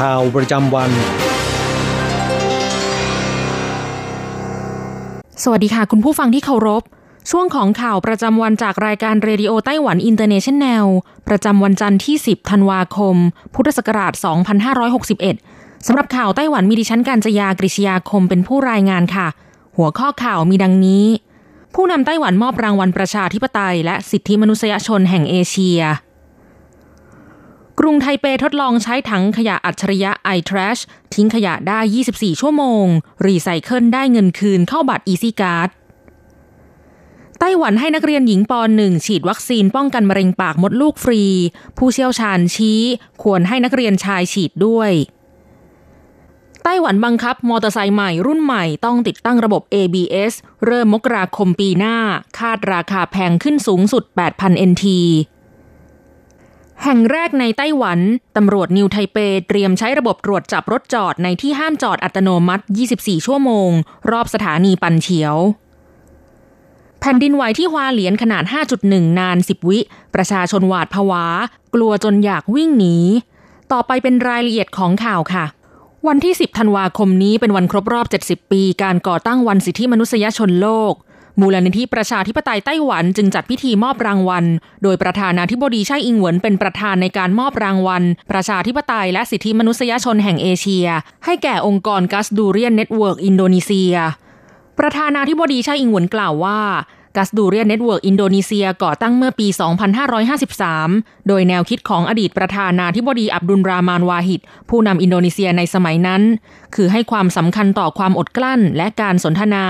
ข่าวประจำวัน สวัสดีค่ะ คุณผู้ฟังที่เคารพ ช่วงของข่าวประจำวันจากรายการเรดิโอไต้หวันอินเตอร์เนชันแนล ประจำวันจันทร์ที่ 10 ธันวาคม พุทธศักราช 2561 สำหรับข่าวไต้หวันมีดิฉันการจยากริชยาคมเป็นผู้รายงานค่ะ หัวข้อข่าวมีดังนี้ ผู้นำไต้หวันมอบรางวัลประชาธิปไตย และสิทธิมนุษยชนแห่งเอเชีย กรุงไทเปทดลองใช้ถังขยะอัจฉริยะ iTrash ทิ้งขยะได้ 24 ชั่วโมง รีไซเคิลได้เงินคืนเข้าบัตร Easy Card ไต้หวันให้นักเรียนหญิงป .1 ฉีดวัคซีนป้องกันมะเร็งปากมดลูกฟรี ผู้เชี่ยวชาญชี้ควรให้นักเรียนชายฉีดด้วย ไต้หวันบังคับมอเตอร์ไซค์ใหม่รุ่นใหม่ต้องติดตั้งระบบ ABS เริ่มมกราคมปีหน้า คาดราคาแพงขึ้นสูงสุด 8,000 NT แห่งแรกในไต้หวัน ตำรวจนิวไทเปเตรียมใช้ระบบตรวจจับรถจอดในที่ห้ามจอดอัตโนมัติ 24 ชั่วโมง รอบสถานีปันเฉียว แผ่นดินไหวที่ฮวาเหลียนขนาด 5.1 นาน 10 วิ ประชาชนหวาดผวา กลัวจนอยากวิ่งหนี ต่อไปเป็นรายละเอียดของข่าวค่ะวันที่ 10 ธันวาคมนี้เป็นวันครบรอบ 70 ปี การก่อตั้งวันสิทธิมนุษยชนโลก มูลนิธิประชาธิปไตยไต้หวันจึงจัดพิธีมอบรางวัล โดยประธานาธิบดีไช่อิงเหวินเป็นประธานในการมอบรางวัล ประชาธิปไตยและสิทธิมนุษยชนแห่งเอเชีย ให้แก่องค์กร Gusdurian Network Indonesia ประธานาธิบดีไช่อิงเหวินกล่าวว่า Gusdurian Network Indonesia ก่อตั้งเมื่อปี 2553 โดยแนวคิดของอดีตประธานาธิบดีอับดุลราห์มานวาฮิดผู้นำอินโดนีเซียในสมัยนั้น คือให้ความสำคัญต่อความอดกลั้นและการสนทนา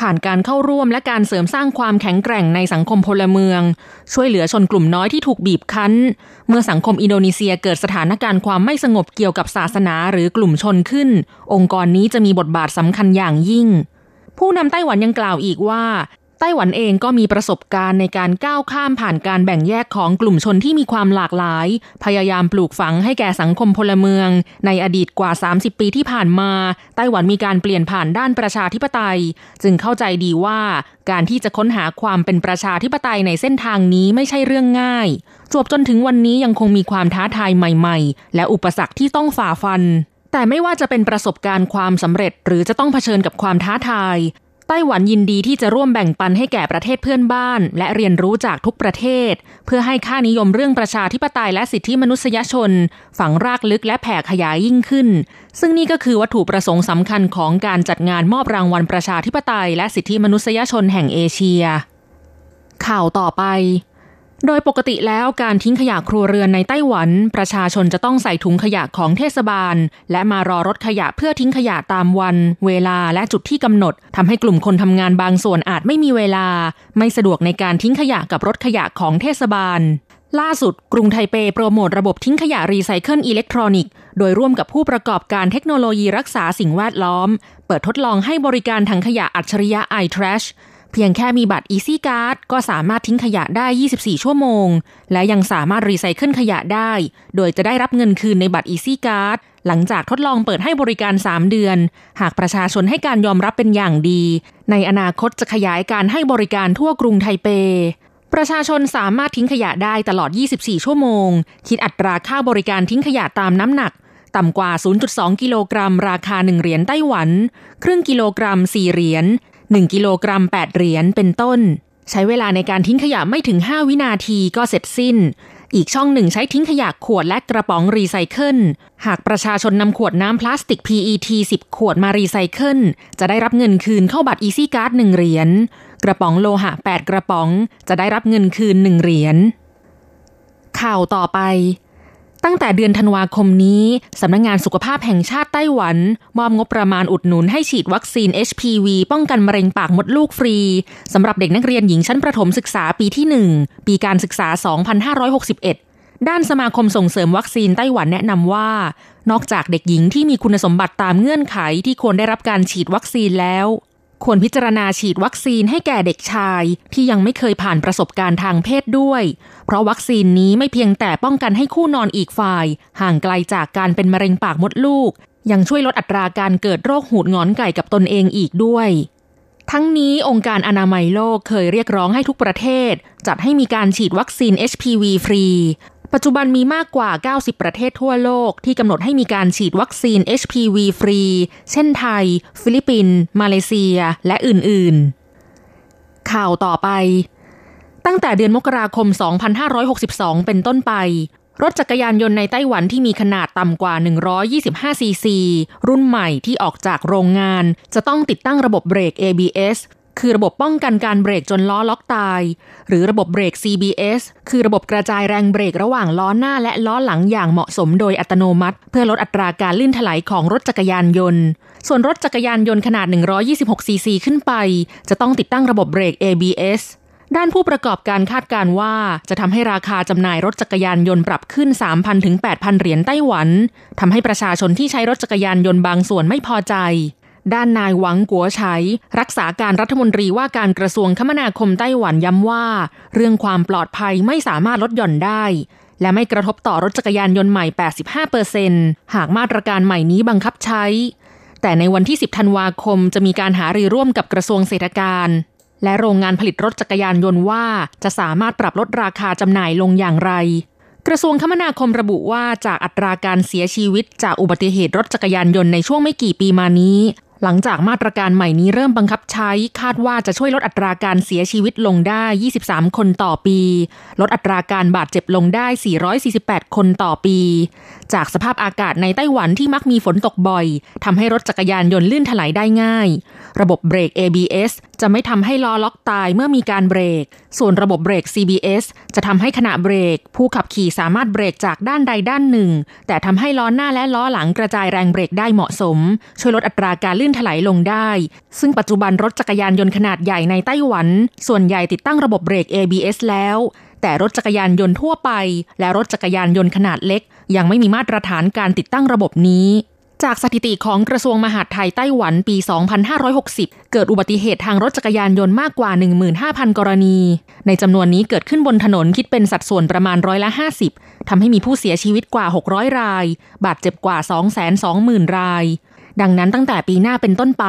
ผ่านการเข้าร่วมและการเสริมสร้างความแข็งแกร่งในสังคมพลเมือง ช่วยเหลือชนกลุ่มน้อยที่ถูกบีบคั้น เมื่อสังคมอินโดนีเซียเกิดสถานการณ์ความไม่สงบเกี่ยวกับศาสนาหรือกลุ่มชนขึ้น องค์กรนี้จะมีบทบาทสำคัญอย่างยิ่ง ผู้นำไต้หวันยังกล่าวอีกว่า ไต้หวันเองก็มีประสบการณ์ในการก้าวข้ามผ่านการแบ่งแยกของกลุ่มชนที่มีความหลากหลาย พยายามปลูกฝังให้แก่สังคมพลเมือง ในอดีตกว่า 30 ปีที่ผ่านมา ไต้หวันมีการเปลี่ยนผ่านด้านประชาธิปไตย จึงเข้าใจดีว่าการที่จะค้นหาความเป็นประชาธิปไตยในเส้นทางนี้ไม่ใช่เรื่องง่าย จวบจนถึงวันนี้ยังคงมีความท้าทายใหม่ ๆ และอุปสรรคที่ต้องฝ่าฟันแต่ไม่ว่าจะเป็นประสบการณ์ความสำเร็จ หรือจะต้องเผชิญกับความท้าทาย ไต้หวันยินดีที่จะร่วมแบ่งปันให้แก่ประเทศเพื่อนบ้าน และเรียนรู้จากทุกประเทศ เพื่อให้ค่านิยมเรื่องประชาธิปไตยและสิทธิมนุษยชน ฝังรากลึกและแผ่ขยายยิ่งขึ้น ซึ่งนี่ก็คือวัตถุประสงค์สำคัญของการจัดงานมอบรางวัลประชาธิปไตย และสิทธิมนุษยชนแห่งเอเชีย ข่าวต่อไป โดยปกติแล้วการทิ้งขยะครัวเรือนในไต้หวัน ประชาชนจะต้องใส่ถุงขยะของเทศบาล และมารอรถขยะเพื่อทิ้งขยะตามวัน เวลาและจุดที่กำหนดทำให้กลุ่มคนทำงานบางส่วนอาจไม่มีเวลา ไม่สะดวกในการทิ้งขยะกับรถขยะของเทศบาล ล่าสุด กรุงไทเปโปรโมทระบบทิ้งขยะรีไซเคิลอิเล็กทรอนิกส์โดยร่วมกับผู้ประกอบการเทคโนโลยีรักษาสิ่งแวดล้อม เปิดทดลองให้บริการถังขยะอัจฉริยะ iTrash เพียงแค่มีบัตร Easy Card ก็สามารถทิ้งขยะได้ 24 ชั่วโมง และยังสามารถรีไซเคิลขยะได้ โดยจะได้รับเงินคืนในบัตร Easy Card หลังจากทดลองเปิดให้บริการ 3 เดือน หากประชาชนให้การยอมรับเป็นอย่างดี ในอนาคตจะขยายการให้บริการทั่วกรุงไทเป ประชาชนสามารถทิ้งขยะได้ตลอด 24 ชั่วโมง คิดอัตราค่าบริการทิ้งขยะตามน้ำหนักต่ำกว่า 0.2 กิโลกรัม ราคา 1 เหรียญไต้หวัน ครึ่งกิโลกรัม 4 เหรียญ 1 กิโลกรัม 8 เหรียญเป็นต้น ใช้เวลาในการทิ้งขยะไม่ถึง 5 วินาทีก็เสร็จสิ้น อีกช่องหนึ่งใช้ทิ้งขยะขวดและกระป๋องรีไซเคิล หากประชาชนนำขวดน้ำพลาสติก PET 10 ขวดมารีไซเคิล จะได้รับเงินคืนเข้าบัตร Easy Card 1เหรียญ กระป๋องโลหะ 8 กระป๋อง จะได้รับเงินคืน 1 เหรียญข่าวต่อไป ตั้งแต่เดือนธันวาคมนี้ สำนักงงานสุขภาพแห่งชาติไต้หวัน มอบงบประมาณอุดหนุนให้ฉีดวัคซีน HPV ป้องกันมะเร็งปากมดลูกฟรี สำหรับเด็กนักเรียนหญิงชั้นประถมศึกษาปีที่ 1 ปีการศึกษา 2561 ด้านสมาคมส่งเสริมวัคซีนไต้หวันแนะนำว่า นอกจากเด็กหญิงที่มีคุณสมบัติตามเงื่อนไขที่ควรได้รับการฉีดวัคซีนแล้ว ควรพิจารณาฉีดวัคซีนให้แก่เด็กชาย ที่ยังไม่เคยผ่านประสบการณ์ทางเพศด้วย เพราะวัคซีนนี้ไม่เพียงแต่ป้องกันให้คู่นอนอีกฝ่าย ห่างไกลจากการเป็นมะเร็งปากมดลูก ยังช่วยลดอัตราการเกิดโรคหูดงอนไก่กับตนเองอีกด้วย ทั้งนี้องค์การอนามัยโลกเคยเรียกร้องให้ทุกประเทศ จัดให้มีการฉีดวัคซีน HPV ฟรี ปัจจุบันมีมากกว่า 90 ประเทศทั่วโลก ที่กำหนดให้มีการฉีดวัคซีน HPV ฟรี เช่นไทย ฟิลิปปินส์ มาเลเซีย และอื่นๆ ข่าวต่อไป ตั้งแต่เดือนมกราคม 2562 เป็นต้นไป รถจักรยานยนต์ในไต้หวันที่มีขนาดต่ำกว่า 125 ซีซี รุ่นใหม่ที่ออกจากโรงงาน จะต้องติดตั้งระบบเบรก ABS คือระบบป้องกันการเบรกจนล้อล็อกตาย หรือระบบเบรก CBS คือระบบกระจายแรงเบรกระหว่างล้อหน้าและล้อหลังอย่างเหมาะสมโดยอัตโนมัติ เพื่อลดอัตราการลื่นถลายของรถจักรยานยนต์ ส่วนรถจักรยานยนต์ขนาด 126 ซีซีขึ้นไป จะต้องติดตั้งระบบเบรก ABS ด้านผู้ประกอบการคาดการว่าจะทำให้ราคาจำหน่ายรถจักรยานยนต์ปรับขึ้น 3,000 ถึง 8,000 เหรียญไต้หวัน ทำให้ประชาชนที่ใช้รถจักรยานยนต์บางส่วนไม่พอใจ ด้านนายหวังกัวไฉรักษาการรัฐมนตรีว่าการกระทรวงคมนาคมไต้หวันย้ำว่า เรื่องความปลอดภัยไม่สามารถลดหย่อนได้ และไม่กระทบต่อรถจักรยานยนต์ใหม่ 85%หากมาตรการใหม่นี้บังคับใช้ แต่ในวันที่ 10 ธันวาคมจะมีการหารือร่วมกับกระทรวงเศรษฐการ และโรงงานผลิตรถจักรยานยนต์ว่า จะสามารถปรับลดราคาจำหน่ายลงอย่างไรกระทรวงคมนาคมระบุว่าจากอัตราการเสียชีวิตจากอุบัติเหตุรถจักรยานยนต์ในช่วงไม่กี่ปีมานี้ หลังจากมาตรการใหม่นี้เริ่มบังคับใช้คาดว่าจะช่วยลดอัตราการเสียชีวิตลงได้ 23 คนต่อปี ลดอัตราการบาดเจ็บลงได้ 448 คนต่อปี จากสภาพอากาศในไต้หวันที่มักมีฝนตกบ่อยทำให้รถจักรยานยนต์ลื่นถลายได้ง่าย ระบบเบรก ABS จะไม่ทำให้ล้อล็อกตายเมื่อมีการเบรก ส่วนระบบเบรก CBS จะทำให้ขณะเบรก ผู้ขับขี่สามารถเบรกจากด้านใดด้านหนึ่ง แต่ทำให้ล้อหน้าและล้อหลังกระจายแรงเบรกได้เหมาะสม ช่วยลดอัตราการลื่นถลายลงได้ ซึ่งปัจจุบันรถจักรยานยนต์ขนาดใหญ่ในไต้หวัน ส่วนใหญ่ติดตั้งระบบเบรก ABS แล้ว แต่รถจักรยานยนต์ทั่วไป และรถจักรยานยนต์ขนาดเล็ก ยังไม่มีมาตรฐานการติดตั้งระบบนี้ จากสถิติของกระทรวงมหาดไทยไต้หวันปี 2560 เกิดอุบัติเหตุทางรถจักรยานยนต์มากกว่า 15,000 กรณี ในจำนวนนี้เกิดขึ้นบนถนนคิดเป็นสัดส่วนประมาณร้อยละ 50 ทำให้มีผู้เสียชีวิตกว่า 600 ราย บาดเจ็บกว่า 220,000 ราย ดังนั้นตั้งแต่ปีหน้าเป็นต้นไป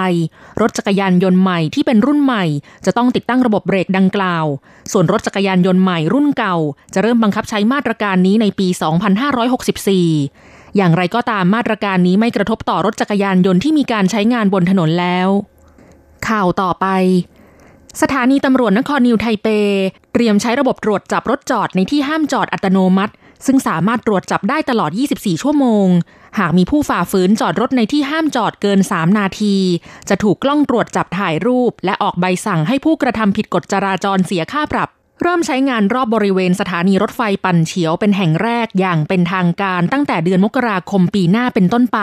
รถจักรยานยนต์ใหม่ที่เป็นรุ่นใหม่ จะต้องติดตั้งระบบเบรกดังกล่าว ส่วนรถจักรยานยนต์ใหม่รุ่นเก่า จะเริ่มบังคับใช้มาตรการนี้ในปี 2564 อย่างไรก็ตามมาตรการนี้ไม่กระทบต่อรถจักรยานยนต์ที่มีการใช้งานบนถนนแล้ว ข่าวต่อไป สถานีตำรวจนครนิวไทเป เตรียมใช้ระบบตรวจจับรถจอดในที่ห้ามจอดอัตโนมัติ ซึ่งสามารถตรวจจับได้ตลอด 24 ชั่วโมง หากมีผู้ฝ่าฝืนจอดรถในที่ห้ามจอดเกิน 3 นาที จะถูกกล้องตรวจจับถ่ายรูป และออกใบสั่งให้ผู้กระทำผิดกฎจราจรเสียค่าปรับ เริ่มใช้งานรอบบริเวณสถานีรถไฟปั่นเฉียวเป็นแห่งแรกอย่างเป็นทางการตั้งแต่เดือนมกราคมปีหน้าเป็นต้นไป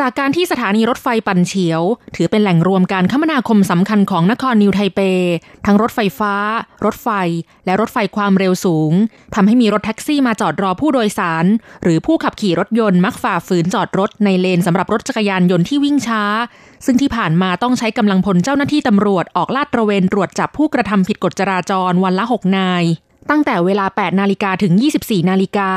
จากการที่สถานีรถไฟปั่นเฉียว ถือเป็นแหล่งรวมการคมนาคมสำคัญของนครนิวไทเป ทั้งรถไฟฟ้า รถไฟ และรถไฟความเร็วสูงทำให้มีรถแท็กซี่มาจอดรอผู้โดยสาร หรือผู้ขับขี่รถยนต์มักฝ่าฝืนจอดรถในเลนสำหรับรถจักรยานยนต์ที่วิ่งช้า ซึ่งที่ผ่านมาต้องใช้กำลังพลเจ้าหน้าที่ตำรวจออกลาดตระเวนตรวจจับผู้กระทำผิดกฎจราจรวันละ 6 นาย ตั้งแต่เวลา 8 นาฬิกาถึง 24 นาฬิกา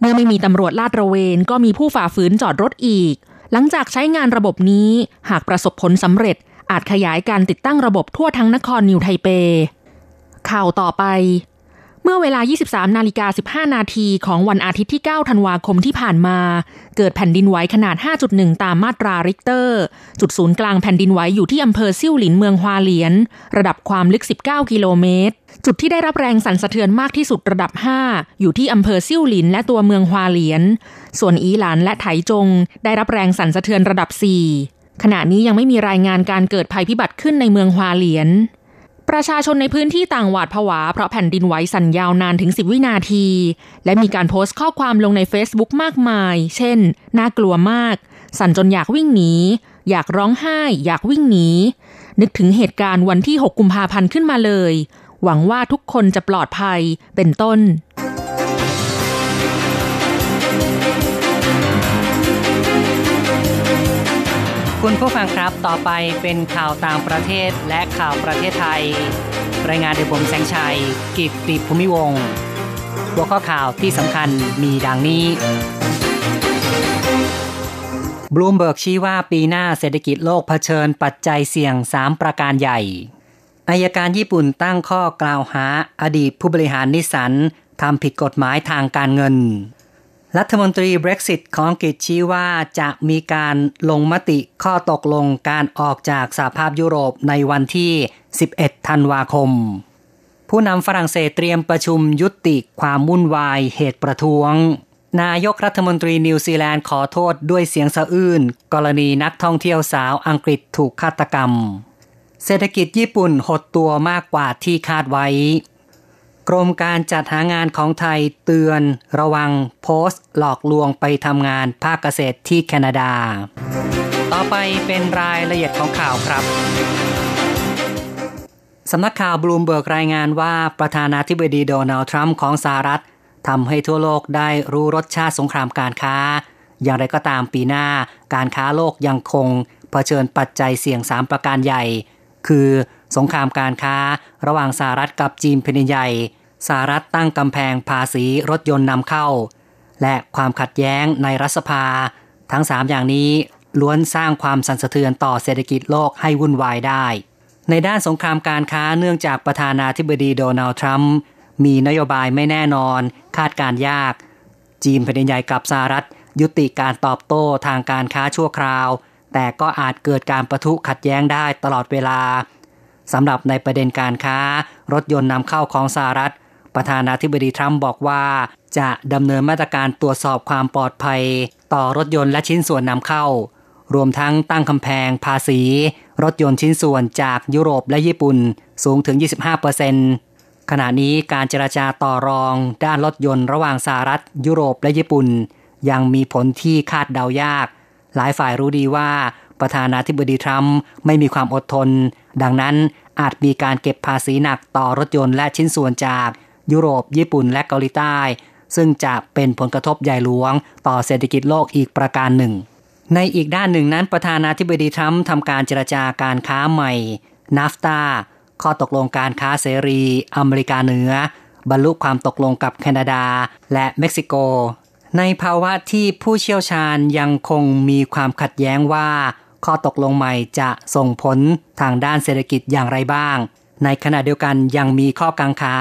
เมื่อไม่มีตำรวจลาดตระเวนก็มีผู้ฝ่าฝืนจอดรถอีก หลังจากใช้งานระบบนี้ หากประสบผลสำเร็จ อาจขยายการติดตั้งระบบทั่วทั้งนครนิวไทเป ข่าวต่อไป เมื่อเวลา 23 นาฬิกา 15 นาทีของวันอาทิตย์ที่ 9 ธันวาคมที่ผ่านมา เกิดแผ่นดินไหวขนาด 5.1 ตามมาตราริกเตอร์ จุดศูนย์กลางแผ่นดินไหวอยู่ที่อำเภอซิ่วหลินเมืองฮวาเหลียน ระดับความลึก 19 กิโลเมตร จุดที่ได้รับแรงสั่นสะเทือนมากที่สุดระดับ 5 อยู่ที่อำเภอซิ่วหลินและตัวเมืองฮวาเหลียน ส่วนอีหลานและไถจง ได้รับแรงสั่นสะเทือนระดับ 4 ขณะนี้ยังไม่มีรายงานการเกิดภัยพิบัติขึ้นในเมืองฮวาเหลียน ประชาชนในพื้นที่ต่างหวาดผวาเพราะแผ่นดินไหวสั่นยาวนานถึง 10 วินาที และมีการโพสต์ข้อความลงใน Facebook มากมาย เช่น น่ากลัวมาก สั่นจนอยากวิ่งหนี อยากร้องไห้ อยากวิ่งหนี นึกถึงเหตุการณ์วันที่ 6 กุมภาพันธ์ขึ้นมาเลย หวังว่าทุกคนจะปลอดภัยเป็นต้น คุณผู้ฟังครับต่อไปเป็นข่าวต่างประเทศและข่าวประเทศไทย รายงานโดยผมแสงชัย กิตติภูมิวงหัวข้อข่าวที่สำคัญมีดังนี้บลูมเบิร์กชี้ว่าปีหน้าเศรษฐกิจโลกเผชิญปัจจัยเสี่ยง 3 ประการใหญ่ อัยการญี่ปุ่นตั้งข้อกล่าวหาอดีตผู้บริหารนิสสันทำผิดกฎหมายทางการเงิน รัฐมนตรี Brexit ของอังกฤษชี้ว่าจะมีการลงมติข้อตกลงการออกจากสหภาพยุโรปในวันที่ 11 ธันวาคม ผู้นำฝรั่งเศสเตรียมประชุมยุติความวุ่นวายเหตุประท้วง นายกรัฐมนตรีนิวซีแลนด์ขอโทษด้วยเสียงสะอื้นกรณีนักท่องเที่ยวสาวอังกฤษถูกฆาตกรรม เศรษฐกิจญี่ปุ่นหดตัวมากกว่าที่คาดไว้ กรมการจัดหางานของไทยเตือนระวังโพสต์หลอกลวงไปทำงานภาคเกษตรที่แคนาดา ต่อไปเป็นรายละเอียดของข่าวครับสำนักข่าวบลูมเบิร์กรายงานว่าประธานาธิบดีโดนัลด์ทรัมป์ของสหรัฐทำให้ทั่วโลกได้รู้รสชาติสงครามการค้า อย่างไรก็ตามปีหน้า การค้าโลกยังคงเผชิญปัจจัยเสี่ยง 3 ประการใหญ่ คือ สงครามการค้าระหว่างสหรัฐกับจีนแผ่นใหญ่ สหรัฐตั้งกำแพงภาษีรถยนต์นำเข้า และความขัดแย้งในรัฐสภา ทั้งสามอย่างนี้ล้วนสร้างความสั่นสะเทือนต่อเศรษฐกิจโลกให้วุ่นวายได้ ในด้านสงครามการค้าเนื่องจากประธานาธิบดีโดนัลด์ทรัมป์มีนโยบายไม่แน่นอน คาดการยาก จีนแผ่นใหญ่กับสหรัฐ ยุติการตอบโต้ทางการค้าชั่วคราว แต่ก็อาจเกิดการประทุขัดแย้งได้ตลอดเวลาสำหรับในประเด็นการค้ารถยนต์นำเข้าของสหรัฐ ประธานาธิบดีทรัมป์บอกว่า จะดำเนินมาตรการตรวจสอบความปลอดภัย ต่อรถยนต์และชิ้นส่วนนำเข้า รวมทั้งตั้งกำแพงภาษี รถยนต์ชิ้นส่วนจากยุโรปและญี่ปุ่นสูงถึง 25%ขณะนี้การเจราจาต่อรองด้านรถยนต์ระหว่างสหรัฐ ยุโรปและญี่ปุ่น ยังมีผลที่คาดเดายาก หลายฝ่ายรู้ดีว่าประธานาธิบดีทรัมป์ไม่มีความอดทน ดังนั้นอาจมีการเก็บภาษีหนักต่อรถยนต์และชิ้นส่วนจาก ยุโรป ญี่ปุ่นและเกาหลีใต้ ซึ่งจะเป็นผลกระทบใหญ่หลวง ต่อเศรษฐกิจโลกอีกประการหนึ่ง ในอีกด้านหนึ่งนั้นประธานาธิบดีทรัมป์ทำการเจรจาการค้าใหม่นาฟตาข้อตกลงการค้าเสรีอเมริกาเหนือ บรรลุความตกลงกับแคนาดา และเม็กซิโก ในภาวะที่ผู้เชี่ยวชาญยังคงมีความขัดแย้งว่า ข้อตกลงใหม่จะส่งผลทางด้านเศรษฐกิจอย่างไรบ้าง ในขณะเดียวกันยังมีข้อกังขา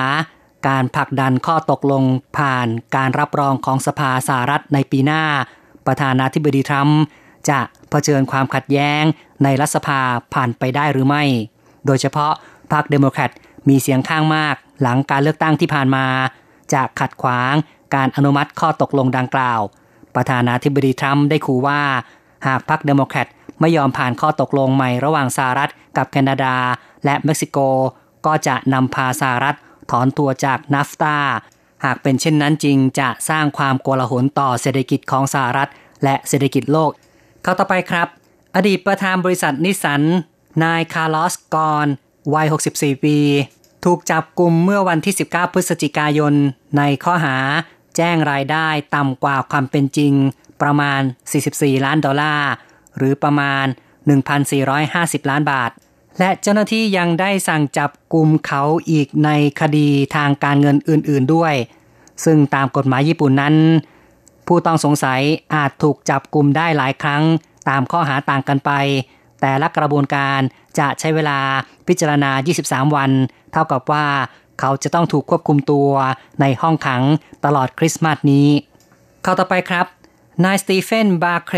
การผลักดันข้อตกลงผ่านการรับรองของสภาสหรัฐในปีหน้า ประธานาธิบดีทรัมป์จะเผชิญความขัดแย้งในรัฐสภาผ่านไปได้หรือไม่ โดยเฉพาะพรรคเดโมแครตมีเสียงข้างมาก หลังการเลือกตั้งที่ผ่านมา จะขัดขวางการอนุมัติข้อตกลงดังกล่าว ประธานาธิบดีทรัมป์ได้ขู่ว่า หากพรรคเดโมแครตไม่ยอมผ่านข้อตกลงใหม่ระหว่างสหรัฐกับแคนาดา และเม็กซิโก ก็จะนำพาสหรัฐ ถอนตัวจากนัฟตาหากเป็นเช่นนั้นจริงจะสร้างความโกลาหลต่อเศรษฐกิจของสหรัฐ และเศรษฐกิจโลก ข่าวต่อไปครับ อดีตประธานบริษัทนิสสัน นายคาร์ลอสกอนวัย 64 ปี ถูกจับกลุ่มเมื่อวันที่ 19 พฤศจิกายน ในข้อหาแจ้งรายได้ต่ำกว่าความเป็นจริง ประมาณ 44 ล้านดอลลาร์ หรือประมาณ 1,450 ล้านบาท และเจ้าหน้าที่ยังได้สั่งจับกลุ่มเขาอีกในคดีทางการเงินอื่นๆด้วย ซึ่งตามกฎหมายญี่ปุ่นนั้น ผู้ต้องสงสัยอาจถูกจับกลุ่มได้หลายครั้ง ตามข้อหาต่างกันไป แต่ละกระบวนการจะใช้เวลาพิจารณา 23 วัน เท่ากับว่าเขาจะต้องถูกควบคุมตัวในห้องขังตลอดคริสต์มาสนี้ เข้าต่อไปครับ นายสตีเฟนบาเคร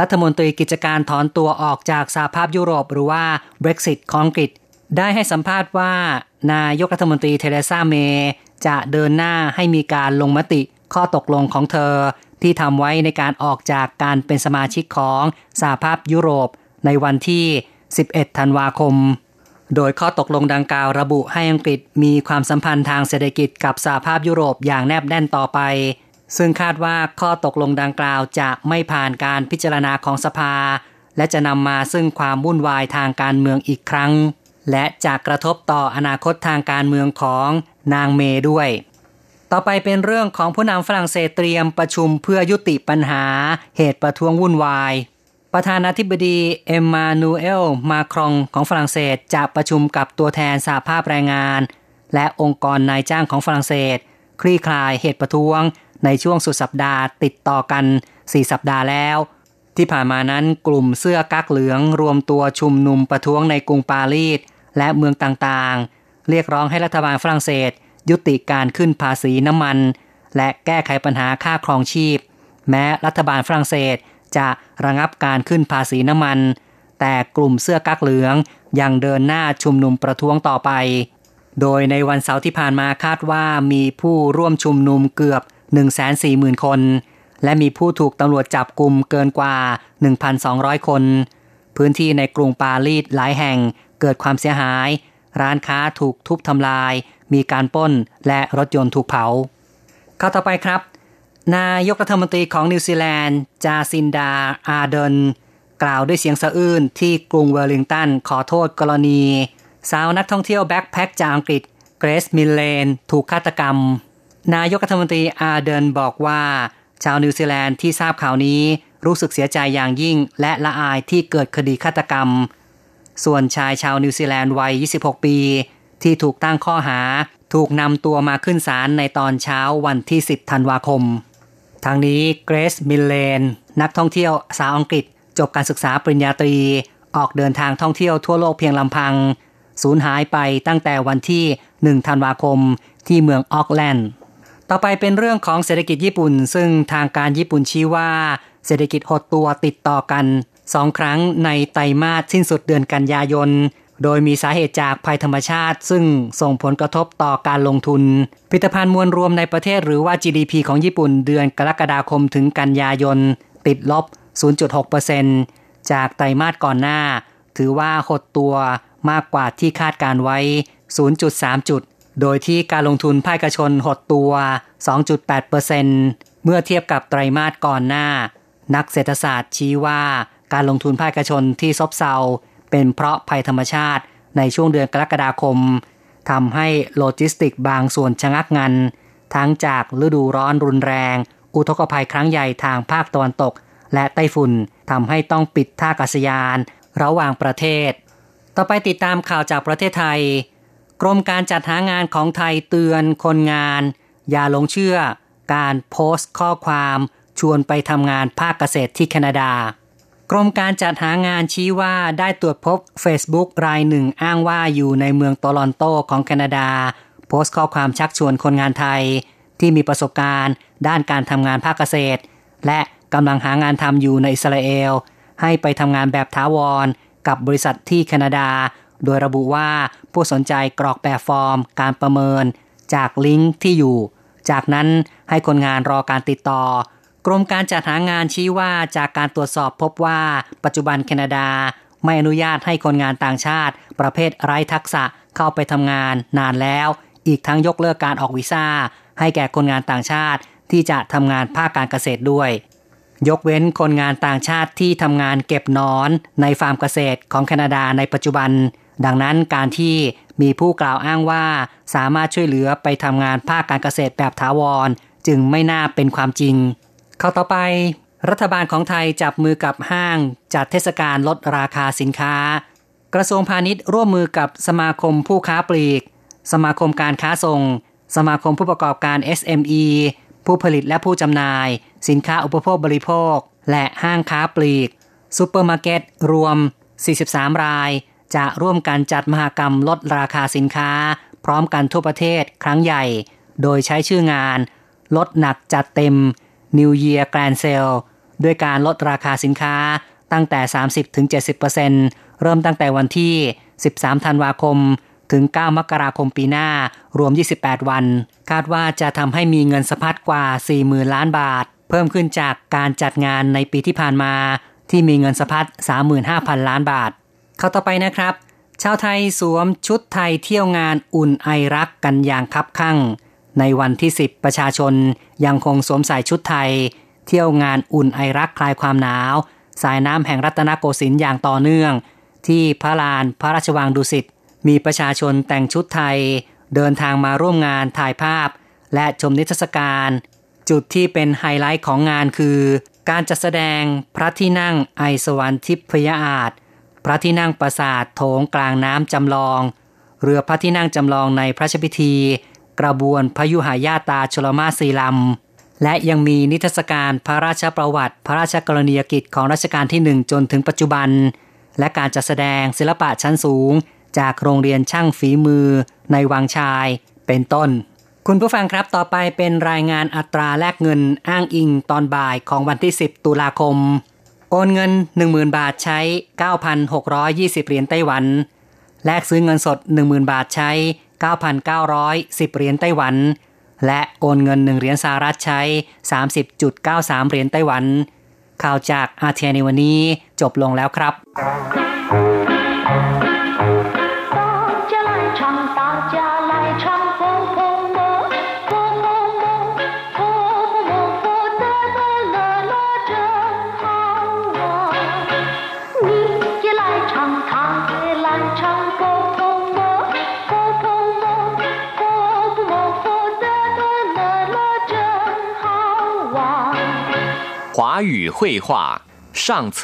รัฐมนตรีกิจการถอนตัวออกจากสหภาพยุโรปหรือว่า Brexit ของอังกฤษ ได้ให้สัมภาษณ์ว่า นายกรัฐมนตรีเทเรซาเมจะเดินหน้าให้มีการลงมติข้อตกลงของเธอ ที่ทำไว้ในการออกจากการเป็นสมาชิกของสหภาพยุโรป ในวันที่ 11 ธันวาคม โดยข้อตกลงดังกล่าวระบุให้อังกฤษมีความสัมพันธ์ทางเศรษฐกิจกับสหภาพยุโรปอย่างแนบแน่นต่อไป ซึ่งคาดว่าข้อตกลงดังกล่าวจะไม่ผ่านการพิจารณาของสภา และจะนำมาซึ่งความวุ่นวายทางการเมืองอีกครั้ง และจะกระทบต่ออนาคตทางการเมืองของนางเมด้วย ต่อไปเป็นเรื่องของผู้นำฝรั่งเศสเตรียมประชุมเพื่อยุติปัญหาเหตุประท้วงวุ่นวาย ประธานาธิบดีเอ็มมานูเอลมาครองของฝรั่งเศสจะประชุมกับตัวแทนสหภาพแรงงาน และองค์กรนายจ้างของฝรั่งเศส คลี่คลายเหตุประท้วง ในช่วงสุดสัปดาห์ติดต่อกัน 4 สัปดาห์แล้ว ที่ผ่านมานั้นกลุ่มเสื้อกั๊กเหลืองรวมตัวชุมนุมประท้วงในกรุงปารีสและเมืองต่างๆ เรียกร้องให้รัฐบาลฝรั่งเศส ยุติการขึ้นภาษีน้ำมัน และแก้ไขปัญหาค่าครองชีพ แม้รัฐบาลฝรั่งเศสจะระงับการขึ้นภาษีน้ำมัน แต่กลุ่มเสื้อกั๊กเหลืองยังเดินหน้าชุมนุมประท้วงต่อไป โดยในวันเสาร์ที่ผ่านมาคาดว่ามีผู้ร่วมชุมนุมเกือบ 140,000 คน และมีผู้ถูกตำรวจจับกลุ่มเกินกว่า 1,200 คน พื้นที่ในกรุงปารีสหลายแห่งเกิดความเสียหาย ร้านค้าถูกทุบทำลาย มีการปล้นและรถยนต์ถูกเผาข่าวต่อไปครับ นายกรัฐมนตรีของนิวซีแลนด์ จาซินดา อาร์เดิร์น กล่าวด้วยเสียงสะอื้นที่กรุงเวลลิงตันขอโทษกรณี สาวนักท่องเที่ยว backpack จากอังกฤษเกรซมิลเลน ถูกฆาตกรรม นายกรัฐมนตรีอาร์เดิร์นบอกว่า ชาวนิวซีแลนด์ที่ทราบข่าวนี้รู้สึกเสียใจอย่างยิ่งและละอายที่เกิดคดีฆาตกรรม ส่วนชายชาวนิวซีแลนด์วัย 26 ปี ที่ถูกตั้งข้อหาถูกนำตัวมาขึ้นศาลในตอนเช้าวันที่ 10 ธันวาคม ทั้งนี้เกรซมิลเลน นักท่องเที่ยวสาวอังกฤษ จบการศึกษาปริญญาตรี ออกเดินทางท่องเที่ยวทั่วโลกเพียงลำพัง สูญหายไปตั้งแต่วันที่ 1 ธันวาคมที่เมืองออกแลนด์ ต่อไปเป็นเรื่องของเศรษฐกิจญี่ปุ่น ซึ่งทางการญี่ปุ่นชี้ว่า เศรษฐกิจหดตัวติดต่อกันสองครั้งในไตรมาสสิ้นสุดเดือนกันยายน โดยมีสาเหตุจากภัยธรรมชาติ ซึ่งส่งผลกระทบต่อการลงทุนพิพิธภัณฑ์มวลรวมในประเทศหรือว่า GDP ของญี่ปุ่นเดือนกรกฎาคมถึงกันยายน ติดลบ 0.6%จากไตรมาสก่อนหน้า ถือว่าหดตัวมากกว่าที่คาดการณ์ไว้ 0.3 จุด โดยที่การลงทุนภาคเอกชนหดตัว 2.8%เมื่อเทียบกับไตรมาสก่อนหน้า นักเศรษฐศาสตร์ชี้ว่าการลงทุนภาคเอกชนที่ซบเซาเป็นเพราะภัยธรรมชาติในช่วงเดือนกรกฎาคมทำให้โลจิสติกส์บางส่วนชะงักงัน ทั้งจากฤดูร้อนรุนแรง อุทกภัยครั้งใหญ่ทางภาคตะวันตก และไต้ฝุ่นทำให้ต้องปิดท่าอากาศยาน ระหว่างประเทศ ต่อไปติดตามข่าวจากประเทศไทย กรมการจัดหางานของไทยเตือนคนงาน อย่าหลงเชื่อ การโพสต์ข้อความชวนไปทำงานภาคเกษตรที่แคนาดา กรมการจัดหางานชี้ว่าได้ตรวจพบ Facebook รายหนึ่งอ้างว่าอยู่ในเมืองโตลอนโตของแคนาดา โพสต์ข้อความชักชวนคนงานไทย ที่มีประสบการณ์ ด้านการทำงานภาคเกษตร และกำลังหางานทำอยู่ในอิสราเอล ให้ไปทำงานแบบทาวร กับบริษัทที่แคนาดา โดยระบุว่าผู้สนใจกรอกแบบฟอร์ม การประเมิน จากลิงก์ที่อยู่ จากนั้นให้คนงานรอการติดต่อ กรมการจัดหางานชี้ว่าจากการตรวจสอบพบว่า ปัจจุบันแคนาดาไม่อนุญาตให้คนงานต่างชาติ ประเภทไร้ทักษะเข้าไปทำงานนานแล้ว อีกทั้งยกเลิกการออกวีซ่า ให้แก่คนงานต่างชาติ ที่จะทำงานภาคการเกษตรด้วย ยกเว้นคนงานต่างชาติที่ทำงานเก็บนอนในฟาร์มเกษตรของแคนาดาในปัจจุบัน ดังนั้นการที่มีผู้กล่าวอ้างว่า สามารถช่วยเหลือไปทำงานภาคการเกษตรแบบถาวร จึงไม่น่าเป็นความจริงข่าวต่อไป รัฐบาลของไทยจับมือกับห้าง จัดเทศกาลลดราคาสินค้า กระทรวงพาณิชย์ร่วมมือกับสมาคมผู้ค้าปลีก สมาคมการค้าส่ง สมาคมผู้ประกอบการ SME ผู้ผลิตและผู้จำหน่าย สินค้าอุปโภคบริโภค และห้างค้าปลีกซูเปอร์มาร์เก็ตรวม 43 ราย จะร่วมกันจัดมหกรรมลดราคาสินค้า พร้อมกันทั่วประเทศครั้งใหญ่ โดยใช้ชื่องาน ลดหนักจัดเต็ม New Year Grand Sale ด้วยการลดราคาสินค้าตั้งแต่ 30-70%เริ่มตั้งแต่วันที่ 13 ธันวาคม ถึง 9 มกราคมปีหน้ารวม 28 วัน คาดว่าจะทำให้มีเงินสะพัดกว่า 40,000 ล้านบาท เพิ่มขึ้นจากการจัดงานในปีที่ผ่านมา ที่มีเงินสะพัด 35,000 ล้านบาท ข้าต่อไปนะครับ ชาวไทยสวมชุดไทยเที่ยวงานอุ่นไอรักกันอย่างคับคั่ง ในวันที่ 10 ประชาชนยังคงสวมใส่ชุดไทย เที่ยวงานอุ่นไอรักคลายความหนาว สายน้ำแห่งรัตนโกสินทร์อย่างต่อเนื่อง ที่พระลานพระราชวังดุสิตมีประชาชนแต่งชุดไทย เดินทางมาร่วมงานถ่ายภาพ และชมนิทรรศการ จุดที่เป็นไฮไลท์ของงานคือ การจัดแสดงพระที่นั่งไอสวรรค์ทิพยอาฏพ ระที่นั่งปราสาทโถงกลางน้ำจำลอง เรือพระที่นั่งจำลองในพระราชพิธี กระบวนพยุหายาตาชลมาสีลำ และยังมีนิทรรศการพระราชประวัติ พระราชกรณียกิจของรัชกาลที่หนึ่งจนถึงปัจจุบัน และการจัดแสดงศิลปะชั้นสูง จากโรงเรียนช่างฝีมือ ในวังชาย เป็นต้น คุณผู้ฟังครับต่อไปเป็นรายงานอัตราแลกเงินอ้างอิงตอนบ่ายของวันที่ 10 ตุลาคม โอนเงิน 10,000 บาทใช้ 9,620 เหรียญไต้หวัน แลกซื้อเงินสด 10,000 บาทใช้ 9,910 เหรียญไต้หวัน และโอนเงิน 1 เหรียญสหรัฐใช้ 30.93 เหรียญไต้หวัน ข่าวจากอาเทียในวันนี้จบลงแล้วครับ 华语绘画上册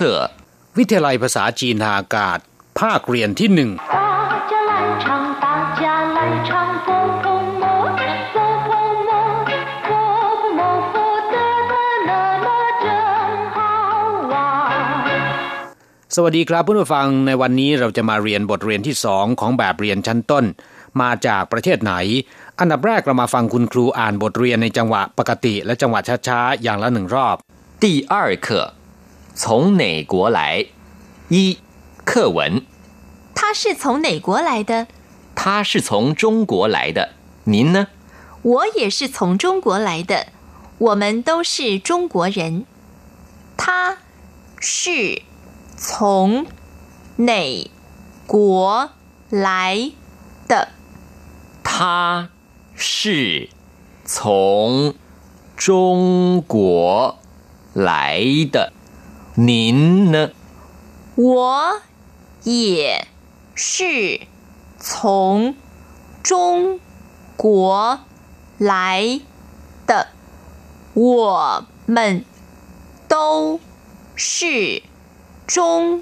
วิทยาลัยภาษาจีนทางอากาศ ภาคเรียนที่หนึ่ง 大家来唱，大家来唱，砰砰么，砰砰么，砰砰么，砰哒哒啦啦，真好玩。 สวัสดีครับเพื่อนผู้ฟังในวันนี้เราจะมาเรียนบทเรียนที่สองของแบบเรียนชั้นต้น มาจากประเทศไหน อันดับแรกเรามาฟังคุณครูอ่านบทเรียนในจังหวะปกติ และจังหวะช้าๆ อย่างละหนึ่งรอบ 第二课从哪国来？一课文，他是从哪国来的？他是从中国来的。您呢？我也是从中国来的，我们都是中国人。他是从哪国来的？他是从中国来的。您呢？我也是从中国来的，我们都是中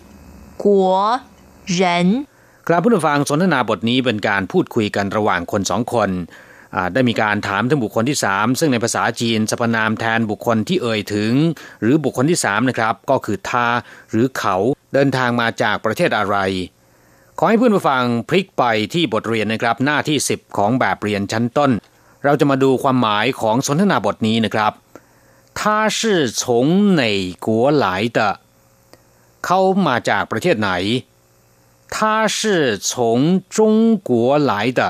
国人。 ครับเพื่อนผู้ฟังสนทนาบทนี้เป็นการพูดคุยกันระหว่างคนสองคนอ่า ได้มีการถามถึงบุคคลที่สามซึ่งในภาษาจีนสรรพนามแทนบุคคลที่เอ่ยถึง หรือบุคคลที่สามนะครับ ก็คือทาหรือเขาเดินทางมาจากประเทศอะไร ขอให้เพื่อนผู้ฟังพลิกไปที่บทเรียนนะครับ หน้าที่ 10 ของแบบเรียนชั้นต้น เราจะมาดูความหมายของสนทนาบทนี้นะครับ他是从哪国来的เขามาจากประเทศไหน 他是从中国来的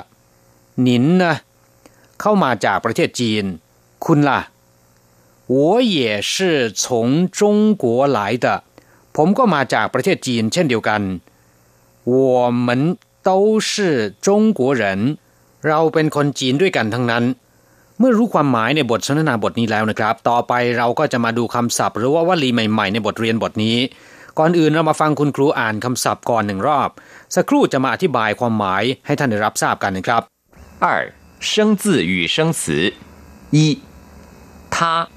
您呢 เข้ามาจากประเทศจีน คุณล่ะ我也是从中国来的ผมก็มาจากประเทศจีนเช่นเดียวกัน我们都是中国人เราเป็นคนจีนด้วยกันทั้งนั้น เมื่อรู้ความหมายในบทสนทนาบทนี้แล้วนะครับ ต่อไปเราก็จะมาดูคำศัพท์ หรือว่าวลีใหม่ๆในบทเรียนบทนี้ ก่อนอื่นเรามาฟังคุณครูอ่านคำศัพท์ก่อนหนึ่งรอบ สักครู่จะมาอธิบายความหมายให้ท่านได้รับทราบกันนะครับ 二 生字与生词。一，他。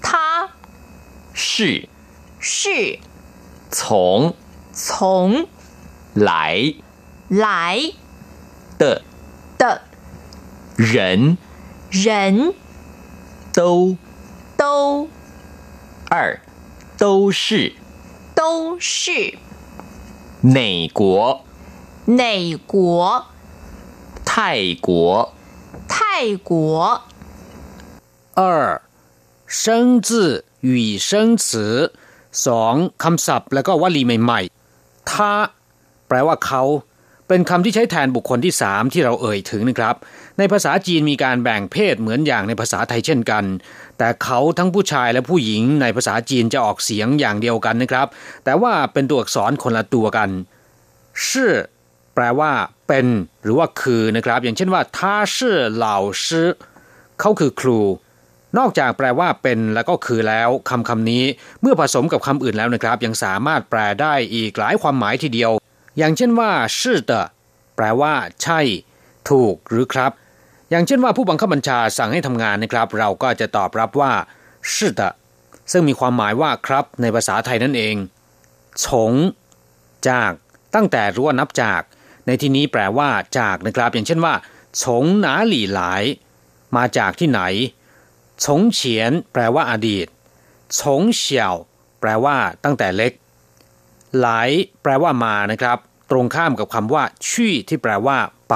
他。是。是。从。从。来。来。的。的。人。人。都。都。二都是。都是。哪国？哪国？泰国泰国二生字与生词สองคำศัพท์ แล้วก็วลีใหม่ๆถ้าแปลว่าเขา เป็นคำที่ใช้แทนบุคคลที่สามที่เราเอ่ยถึงนะครับ ในภาษาจีนมีการแบ่งเพศเหมือนอย่างในภาษาไทยเช่นกัน แต่เขาทั้งผู้ชายและผู้หญิงในภาษาจีนจะออกเสียงอย่างเดียวกันนะครับ แต่ว่าเป็นตัวอักษรคนละตัวกันชื่อแปลว่า เป็นหรือว่าคือนะครับ อย่างเช่นว่าท่าชื่อเหล่าชื่อเขาคือครู นอกจากแปลว่าเป็นแล้วก็คือแล้วคำคำนี้เมื่อผสมกับคำอื่นแล้วนะครับ ยังสามารถแปลได้อีกหลายความหมายทีเดียว อย่างเช่นว่าชื่อตแปลว่า ใช่ ถูกหรือครับ อย่างเช่นว่าผู้บังคับบัญชาสั่งให้ทำงานนะครับ เราก็จะตอบรับว่าชื่อตซึ่งมีความหมายว่าครับ ในภาษาไทยนั่นเองฉงจากตั้งแต่รู้วนับจาก ในที่นี้แปลว่าจากนะครับ อย่างเช่นว่าฉงหนาหลี่หลาย มาจากที่ไหนฉงเฉียน แปลว่าอดีตฉงเฉียว แปลว่า ตั้งแต่เล็ก หลาย แปลว่ามานะครับ ตรงข้ามกับคำว่าชี่ที่แปลว่า ไป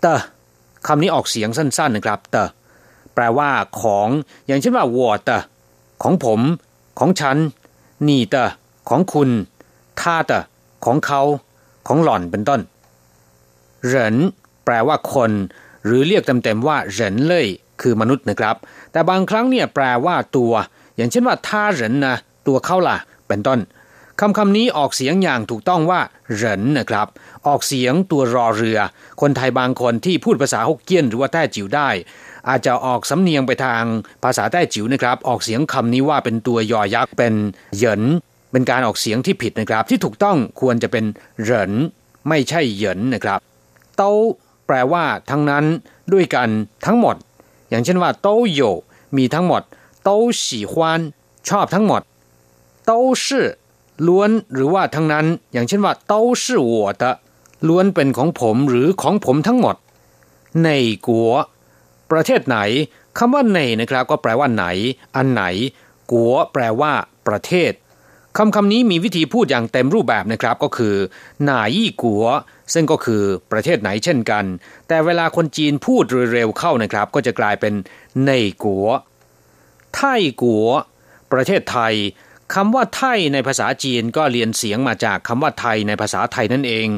เตคำนี้ออกเสียงสั้น ๆนะครับเตแปลว่าของ อย่างเช่นว่าวอเตของผม ของฉัน นี่เตของคุณท่าเตของเขา ของหล่อนเป็นต้นเหรินแปลว่าคน หรือเรียกเต็มๆว่าเหรินเล่ยคือมนุษย์นะครับ แต่บางครั้งเนี่ยแปลว่าตัว อย่างเช่นว่าท่าเหรินนะตัวเขาล่ะ เป็นต้นคำคำนี้ออกเสียงอย่างถูกต้องว่าเหรินนะครับ ออกเสียงตัวรอเรือ คนไทยบางคนที่พูดภาษาฮกเกี้ยนหรือว่าแต้จิ๋วได้ อาจจะออกสำเนียงไปทางภาษาแต้จิ๋วนะครับ ออกเสียงคำนี้ว่าเป็นตัวยอยักษ์เป็นเหยิน เป็นการออกเสียงที่ผิดนะครับ ที่ถูกต้องควรจะเป็นเหรินไม่ใช่เหยินนะครับ เต้าแปลว่าทั้งนั้นด้วยกันทั้งหมด อย่างเช่นว่าเต้าโยมีทั้งหมด เต้าสีควนชอบทั้งหมด เต้าชื่อล้วนหรือว่าทั้งนั้น อย่างเช่นว่าเต้าชื่อหัวตะล้วนเป็นของผมหรือของผมทั้งหมด ในกัว ประเทศไหนคำว่าในนะครับ ก็แปลว่าไหน อันไหน กัวแปลว่า ประเทศ คำคำนี้มีวิธีพูดอย่างเต็มรูปแบบนะครับก็คือ หนายี่กัว ซึ่งก็คือประเทศไหนเช่นกัน แต่เวลาคนจีนพูดเร็วๆเข้านะครับ ก็จะกลายเป็นในกัว ไทยกัว ประเทศไทยคำว่าไทยในภาษาจีนก็เรียนเสียงมาจากคำว่าไทยในภาษาไทยนั่นเอง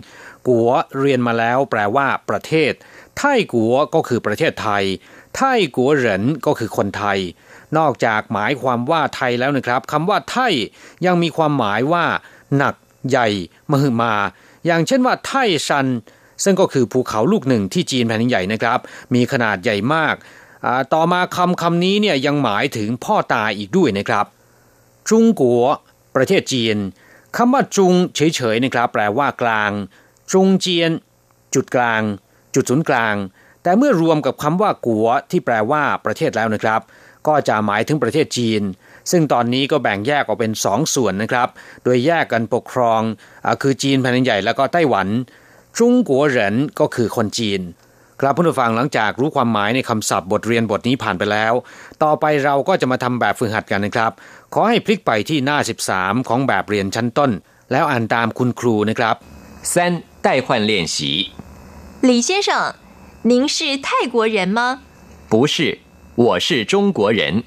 กัวเรียนมาแล้วแปลว่าประเทศ ไทยกัวก็คือประเทศไทย ไทยกัวเหรินก็คือคนไทย นอกจากหมายความว่าไทยแล้วนะครับคำว่าไทยยังมีความหมายว่า หนัก ใหญ่ มหึมา อย่างเช่นว่าไทชัน ซึ่งก็คือภูเขาลูกหนึ่งที่จีนแผ่นใหญ่นะครับ มีขนาดใหญ่มาก ต่อมาคำคำนี้เนี่ยยังหมายถึงพ่อตาอีกด้วยนะครับจุงกัวประเทศจีนคำว่าจุงเฉยๆนะครับ แปลว่ากลางจุงเจียน จุดกลาง จุดศูนย์กลาง แต่เมื่อรวมกับคำว่ากัวที่แปลว่าประเทศแล้วนะครับ ก็จะหมายถึงประเทศจีน ซึ่งตอนนี้ก็แบ่งแยกออกเป็นสองส่วนนะครับ โดยแยกกันปกครองอคือจีนแผ่นใหญ่แล้วก็ไต้หวันจงกัวเหรินก็คือคนจีนครับผู้ฟังหลังจากรู้ความหมายในคำศัพท์บทเรียนบทนี้ผ่านไปแล้ว ต่อไปเราก็จะมาทำแบบฝึกหัดกันนะครับ ขอให้พลิกไปที่หน้า 13 ของแบบเรียนชั้นต้น แล้วอ่านตามคุณครูนะครับ三代换练习李先生您是泰国人吗不是 我是中国人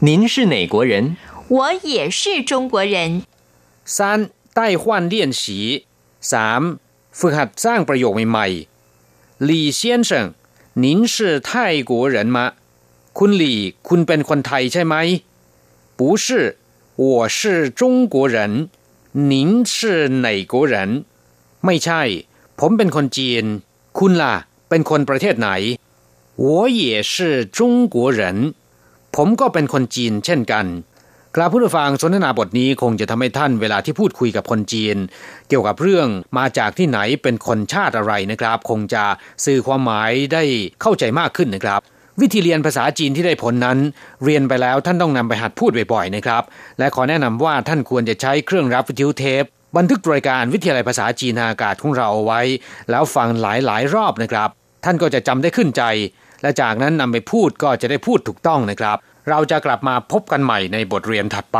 您是哪国人我也是中国人三代换练习สามฝึกหัดสร้างประโยคใหม่ๆ李先生您是泰国人吗คุณหลี่คุณเป็นคนไทยใช่ไหม不是我是中国人您是哪国人ไม่ใช่ ผมเป็นคนจีน คุณล่ะ เป็นคนประเทศไหน 我也是中国人ผมก็เป็นคนจีนเช่นกันครับผู้ฟังสนทนาบทนี้คงจะทำให้ท่านเวลาที่พูดคุยกับคนจีน เกี่ยวกับเรื่องมาจากที่ไหนเป็นคนชาติอะไรนะครับ คงจะสื่อความหมายได้เข้าใจมากขึ้นนะครับ วิธีเรียนภาษาจีนที่ได้ผลนั้น เรียนไปแล้วท่านต้องนำไปหัดพูดบ่อยๆนะครับ และขอแนะนำว่าท่านควรจะใช้เครื่องรับวิทยุเทป บันทึกรายการวิทยาลัยภาษาจีนอากาศของเราเอาไว้ แล้วฟังหลายๆรอบนะครับ ท่านก็จะจำได้ขึ้นใจ และจากนั้นนำไปพูดก็จะได้พูดถูกต้องนะครับ เราจะกลับมาพบกันใหม่ในบทเรียนถัดไป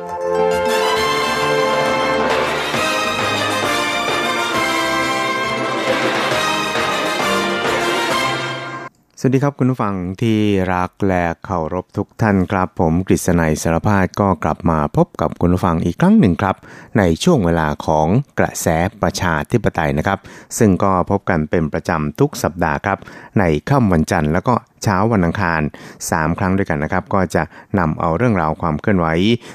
สวัสดีครับคุณผู้ฟังที่รักและเคารพทุกท่านครับ ผมกฤษณัยสารพาดก็กลับมาพบกับคุณผู้ฟังอีกครั้งหนึ่งครับ ในช่วงเวลาของกระแสประชาธิปไตยนะครับ ซึ่งก็พบกันเป็นประจำทุกสัปดาห์ครับ ในค่ำวันจันทร์แล้วก็ เช้าวันอังคาร 3 ครั้งด้วยกันนะครับ ก็จะนำเอาเรื่องราวความเคลื่อนไหว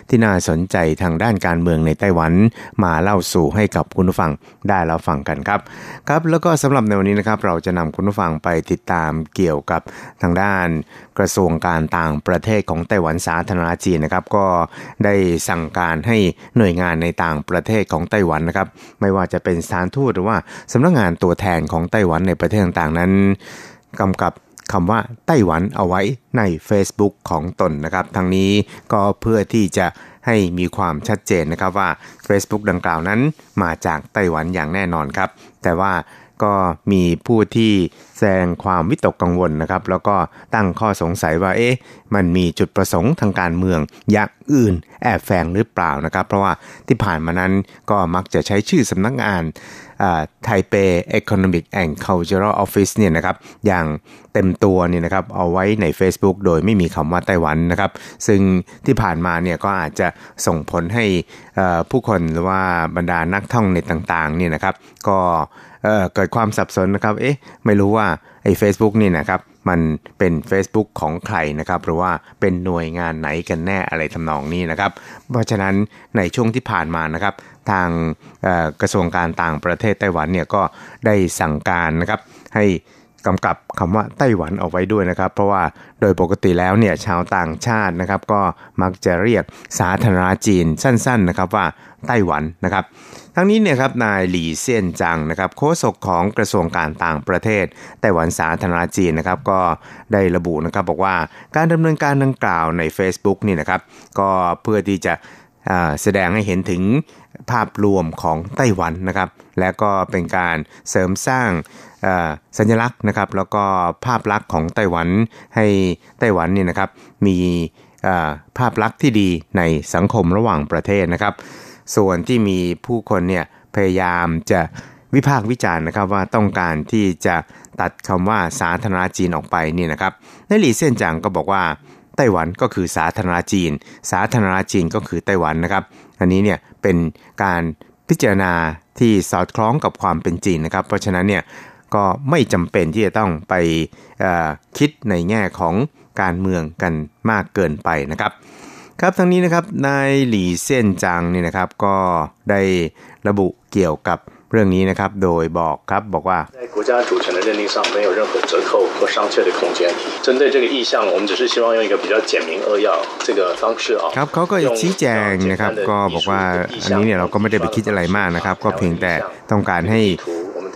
ที่น่าสนใจทางด้านการเมืองในไต้หวัน มาเล่าสู่ให้กับคุณผู้ฟังได้รับฟังกันครับครับ แล้วก็สำหรับในวันนี้นะครับ เราจะนำคุณผู้ฟังไปติดตามเกี่ยวกับทางด้านกระทรวงการต่างประเทศของไต้หวันสาธารณจีนนะครับ ก็ได้สั่งการให้หน่วยงานในต่างประเทศของไต้หวันนะครับ ไม่ว่าจะเป็นสถานทูตหรือว่าสำนักงานตัวแทนของไต้หวันในประเทศต่างๆนั้นกำกับ คำว่าไต้หวันเอาไว้ใน Facebook ของตนนะครับทั้งนี้ก็เพื่อที่จะให้มีความชัดเจนนะครับว่า Facebook ดังกล่าวนั้นมาจากไต้หวันอย่างแน่นอนครับ แต่ว่าก็มีผู้ที่แสดงความวิตกกังวลนะครับ แล้วก็ตั้งข้อสงสัยว่าเอ๊ะมันมีจุดประสงค์ทางการเมืองอย่างอื่นแอบแฝงหรือเปล่านะครับ เพราะว่าที่ผ่านมานั้นก็มักจะใช้ชื่อสำนักงาน ไทเป Economic and Cultural Office เนี่ยนะครับอย่างเต็มตัวเนี่ยนะครับเอาไว้ใน Facebook โดยไม่มีคำว่าไต้หวันนะครับ ซึ่งที่ผ่านมาเนี่ยก็อาจจะส่งผลให้ผู้คนหรือว่าบรรดานักท่องเน็ตต่างๆเนี่ยนะครับก็เกิดความสับสนนะครับเอ๊ะไม่รู้ว่าไอ้ a c e b o o k นี่นะครับ มันเป็น Facebook ของใครนะครับหรือว่าเป็นหน่วยงานไหนกันแน่อะไรทำนองนี้นะครับ เพราะฉะนั้นในช่วงที่ผ่านมานะครับ ทางกระทรวงการต่างประเทศไต้หวันเนี่ยก็ได้สั่งการนะครับให้กำกับคำว่าไต้หวันเอาไว้ด้วยนะครับ เพราะว่าโดยปกติแล้วเนี่ยชาวต่างชาตินะครับ ก็มักจะเรียกสาธารณจีนสั้น ๆนะครับว่าไต้หวันนะครับ ทั้งนี้เนี่ยครับนายหลี่เซียนจังนะครับโฆษกของกระทรวงการต่างประเทศไต้หวันสาธารณจีนนะครับก็ได้ระบุนะครับบอกว่าการดำเนินการดังกล่าวใน Facebook นี่นะครับก็เพื่อที่จะแสดงให้เห็นถึงภาพรวมของไต้หวันนะครับ และก็เป็นการเสริมสร้างสัญลักษณ์นะครับ แล้วก็ภาพลักษณ์ของไต้หวันให้ไต้หวันนี่นะครับมีภาพลักษณ์ที่ดีในสังคมระหว่างประเทศนะครับ ส่วนที่มีผู้คนเนี่ยพยายามจะวิพากษ์วิจารณ์นะครับว่าต้องการที่จะตัดคำว่าสาธารณจีนออกไปนี่นะครับนายหลี่เส้นจางก็บอกว่าไต้หวันก็คือสาธารณจีน สาธารณจีนก็คือไต้หวันนะครับ อันนี้เนี่ยเป็นการพิจารณาที่สอดคล้องกับความเป็นจริงนะครับ เพราะฉะนั้นเนี่ยก็ไม่จำเป็นที่จะต้องไปคิดในแง่ของการเมืองกันมากเกินไปนะครับ ครับทั้งนี้นะครับนายหลี่เซียนจังนี่นะครับก็ได้ระบุเกี่ยวกับเรื่องนี้นะครับโดยบอกครับบอกว่าใน国家战略的认定上没有任何折扣或商榷的空间针对这个意向我们只是希望用一个比较简明扼要这个方式哦ครับเขาก็ชี้แจงนะครับก็บอกว่าอันนี้เนี่ยเราก็ไม่ได้ไปคิดอะไรมากนะครับ ก็เพียงแต่ต้องการให้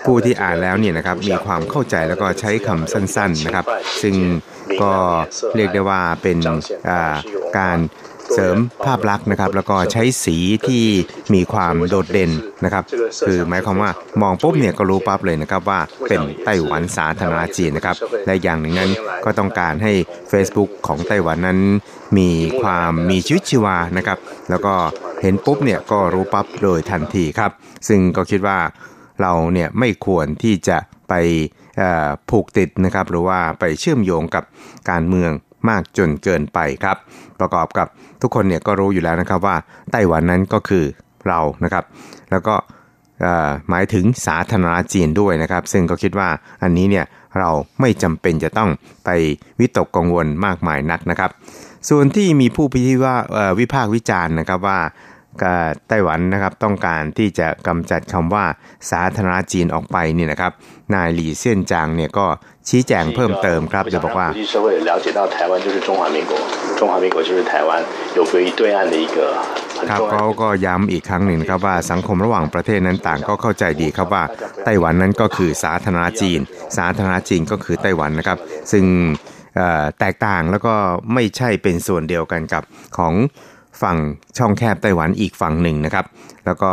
ผู้ที่อ่านแล้วเนี่ยนะครับมีความเข้าใจแล้วก็ใช้คำสั้นๆนะครับ ซึ่งก็เรียกได้ว่าเป็นาการ เสริมภาพลักษณ์นะครับ แล้วก็ใช้สีที่มีความโดดเด่นนะครับ คือหมายความว่ามองปุ๊บเนี่ยก็รู้ปั๊บเลยนะครับว่าเป็นไต้หวันสาธารณจีนนะครับ และอย่างหนึ่งนั้นก็ต้องการให้ Facebook ของไต้หวันนั้น มีความมีชีวิตชีวานะครับ แล้วก็เห็นปุ๊บเนี่ยก็รู้ปั๊บโดยทันทีครับ ซึ่งก็คิดว่าเราเนี่ยไม่ควรที่จะไปผูกติดนะครับ หรือว่าไปเชื่อมโยงกับการเมือง มากจนเกินไปครับ ประกอบกับทุกคนเนี่ยก็รู้อยู่แล้วนะครับว่าไต้หวันนั้นก็คือเรานะครับ แล้วก็หมายถึงสาธารณจีนด้วยนะครับ ซึ่งก็คิดว่าอันนี้เนี่ยเราไม่จำเป็นจะต้องไปวิตกกังวลมากมายนักนะครับ ส่วนที่มีผู้พิพว่าวิพากษ์วิจารณ์นะครับว่าไต้หวันนะครับต้องการที่จะกำจัดคำว่าสาธารณจีนออกไปนี่นะครับ นายหลี่เซียนจางเนี่ยก็ ชี้แจงเพิ่มเติมครับโดยบอกว่าครับเขาก็ย้ำอีกครั้งหนึ่งครับว่าสังคมระหว่างประเทศนั้นต่างก็เข้าใจดีครับว่า ไต้หวันนั้นก็คือสาธารณจีน สาธารณจีนก็คือไต้หวันนะครับ ซึ่งแตกต่างแล้วก็ไม่ใช่เป็นส่วนเดียวกันกับของฝั่งช่องแคบไต้หวันอีกฝั่งหนึ่งนะครับ แล้วก็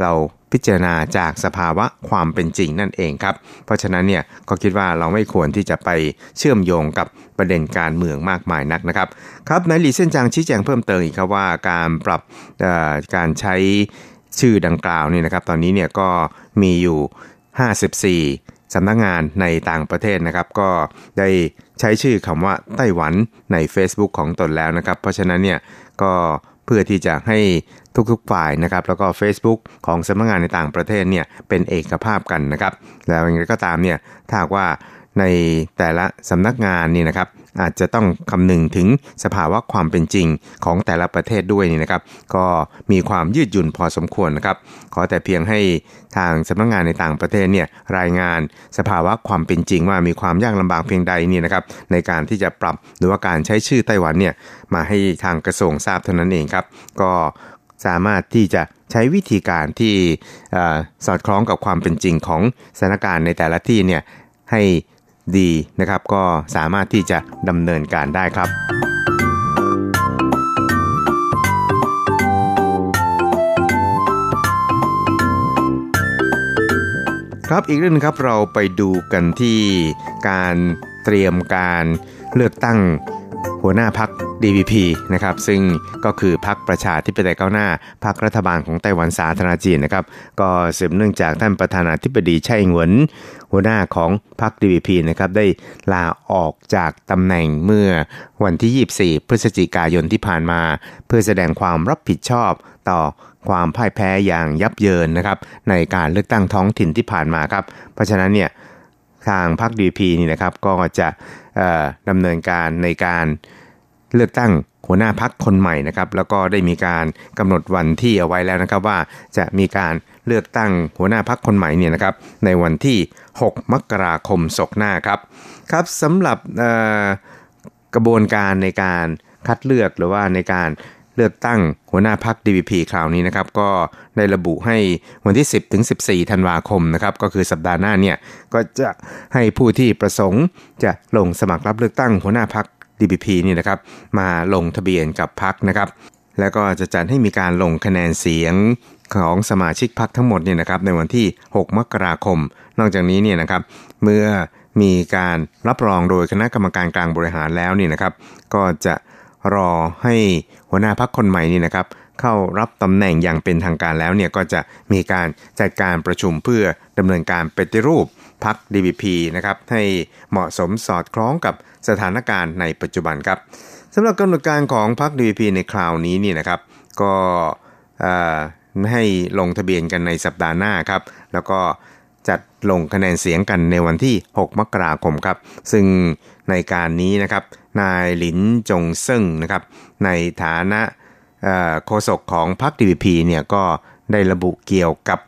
เรา พิจารณาจากสภาวะความเป็นจริงนั่นเองครับ เพราะฉะนั้นเนี่ยก็คิดว่าเราไม่ควรที่จะไปเชื่อมโยงกับประเด็นการเมืองมากมายนักนะครับครับนายหลีเส้นจางชี้แจงเพิ่มเติมอีกครับว่าการปรับการใช้ชื่อดังกล่าวนี่นะครับตอนนี้เนี่ยก็มีอยู่ 54สำนักงานในต่างประเทศนะครับ ก็ได้ใช้ชื่อคำว่าไต้หวันใน Facebook ของตนแล้วนะครับ เพราะฉะนั้นเนี่ยก็เพื่อที่จะให้ ทุกๆฝ่ายนะครับแล้วก็ Facebook ของสำนักงานในต่างประเทศเนี่ยเป็นเอกภาพกันนะครับแล้วอย่างไรก็ตามเนี่ยถ้าว่าในแต่ละสำนักงานนี่นะครับอาจจะต้องคำนึงถึงสภาวะความเป็นจริงของแต่ละประเทศด้วยนี่นะครับ ก็มีความยืดหยุ่นพอสมควรนะครับ ขอแต่เพียงให้ทางสำนักงานในต่างประเทศเนี่ยรายงานสภาวะความเป็นจริงว่ามีความยากลำบากเพียงใดนี่นะครับ ในการที่จะปรับหรือว่าการใช้ชื่อไต้หวันเนี่ยมาให้ทางกระทรวงทราบเท่านั้นเองครับ ก็ สามารถที่จะใช้วิธีการที่อสอดคล้องกับความเป็นจริงของสถานการณ์ในแต่ละที่เนี่ยให้ดีนะครับ ก็สามารถที่จะดำเนินการได้ครับครับอีกเรื่องหนึงครับเราไปดูกันที่การเตรียมการเลือกตั้ง หัวหน้าพัก DPP นะครับซึ่งก็คือพักประชาธิปไตยก้าวหน้าพักรัฐบาลของไต้หวันสาธารณจีนนะครับก็สืบเนื่องจากท่านประธานาธิบดีไช่อิงเหวินหัวหน้าของพัก DPP นะครับได้ลาออกจากตำแหน่งเมื่อวันที่ 24 พฤศจิกายนที่ผ่านมา เพื่อแสดงความรับผิดชอบต่อความพ่ายแพ้อย่างยับเยินนะครับในการเลือกตั้งท้องถิ่นที่ผ่านมาครับเพราะฉะนั้นเนี่ยทางพรรคดีพีนี่นะครับก็จะ ดำเนินการในการเลือกตั้งหัวหน้าพักคนใหม่นะครับ แล้วก็ได้มีการกำหนดวันที่เอาไว้แล้วนะครับ ว่าจะมีการเลือกตั้งหัวหน้าพักคนใหม่เนี่ยนะครับ ในวันที่ 6 มกราคมศกหน้าครับครับสำหรับกระบวนการในการคัดเลือกหรือว่าในการ ลือกตั้งหัวหน้าพัก DVP คราวนี้นะครับก็ได้ระบุให้วันที่ 10 ถึง 14 ธันวาคมนะครับก็คือสัปดาห์หน้าเนี่ยก็จะให้ผู้ที่ประสงค์จะลงสมัครรับเลือกตั้งหัวหน้าพัก DVP นี่นะครับมาลงทะเบียนกับพักนะครับแล้วก็จะจัดให้มีการลงคะแนนเสียงของสมาชิกพักทั้งหมดเนี่ยนะครับในวันที่ 6 มกราคม นอกจากนี้เนี่ยนะครับเมื่อมีการรับรองโดยคณะกรรมการกลางบริหารแล้วนี่นะครับ ก็จะ รอให้หัวหน้าพักคนใหม่นี่นะครับ เข้ารับตำแหน่งอย่างเป็นทางการแล้วเนี่ยก็จะมีการจัดการประชุมเพื่อดำเนินการปฏิรูปพัก DVP นะครับให้เหมาะสมสอดคล้องกับสถานการณ์ในปัจจุบันครับสำหรับกำหนดการของพัก DVP ในคราวนี้นี่นะครับ ก็ให้ลงทะเบียนกันในสัปดาห์หน้าครับ แล้วก็จัดลงคะแนนเสียงกันในวันที่ 6 มกราคมครับ ซึ่ง ในการนี้นะครับนายหลินจงซึ่งนะครับในฐานะเอ่อโฆษกของพรรค DVP เนี่ยก็ได้ระบุเกี่ยวกับ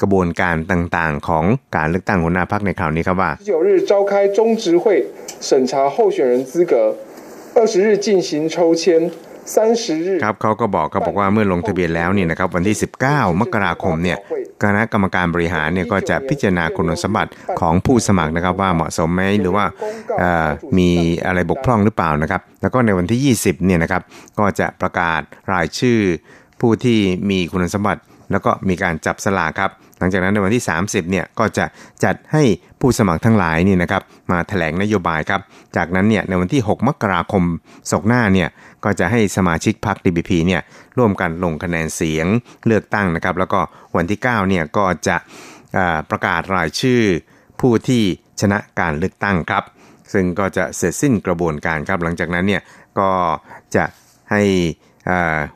กระบวนการต่างๆ ของการเลือกตั้งหัวหน้าพรรคในคราวนี้ครับว่า 十九日召开中执会审查候选人资格，二十日进行抽签，三十日 ครับเขาก็บอกก็บอกว่าเมื่อลงทะเบียนแล้วเนี่ยนะครับวันที่ 19 มกราคมเนี่ยคณะกรรมการบริหารเนี่ยก็จะพิจารณาคุณสมบัติของผู้สมัครนะครับ ว่าเหมาะสมไหมหรือว่าเอ่อมีอะไรบกพร่องหรือเปล่านะครับ แล้วก็ในวันที่ 20เนี่ยนะครับก็จะประกาศรายชื่อผู้ที่มีคุณสมบัติ แล้วก็มีการจับสลากครับ หลังจากนั้นในวันที่ 30เนี่ยก็จะจัดให้ผู้สมัครทั้งหลายนี่นะครับมาแถลงนโยบายครับ จากนั้นเนี่ยในวันที่ 6 มกราคมศกหน้าเนี่ย ก็จะให้สมาชิกพรรค DBP เนี่ยร่วมกันลงคะแนนเสียงเลือกตั้งนะครับ แล้วก็วันที่9เนี่ยก็จะประกาศรายชื่อผู้ที่ชนะการเลือกตั้งครับ ซึ่งก็จะเสร็จสิ้นกระบวนการครับ หลังจากนั้นเนี่ยก็จะให้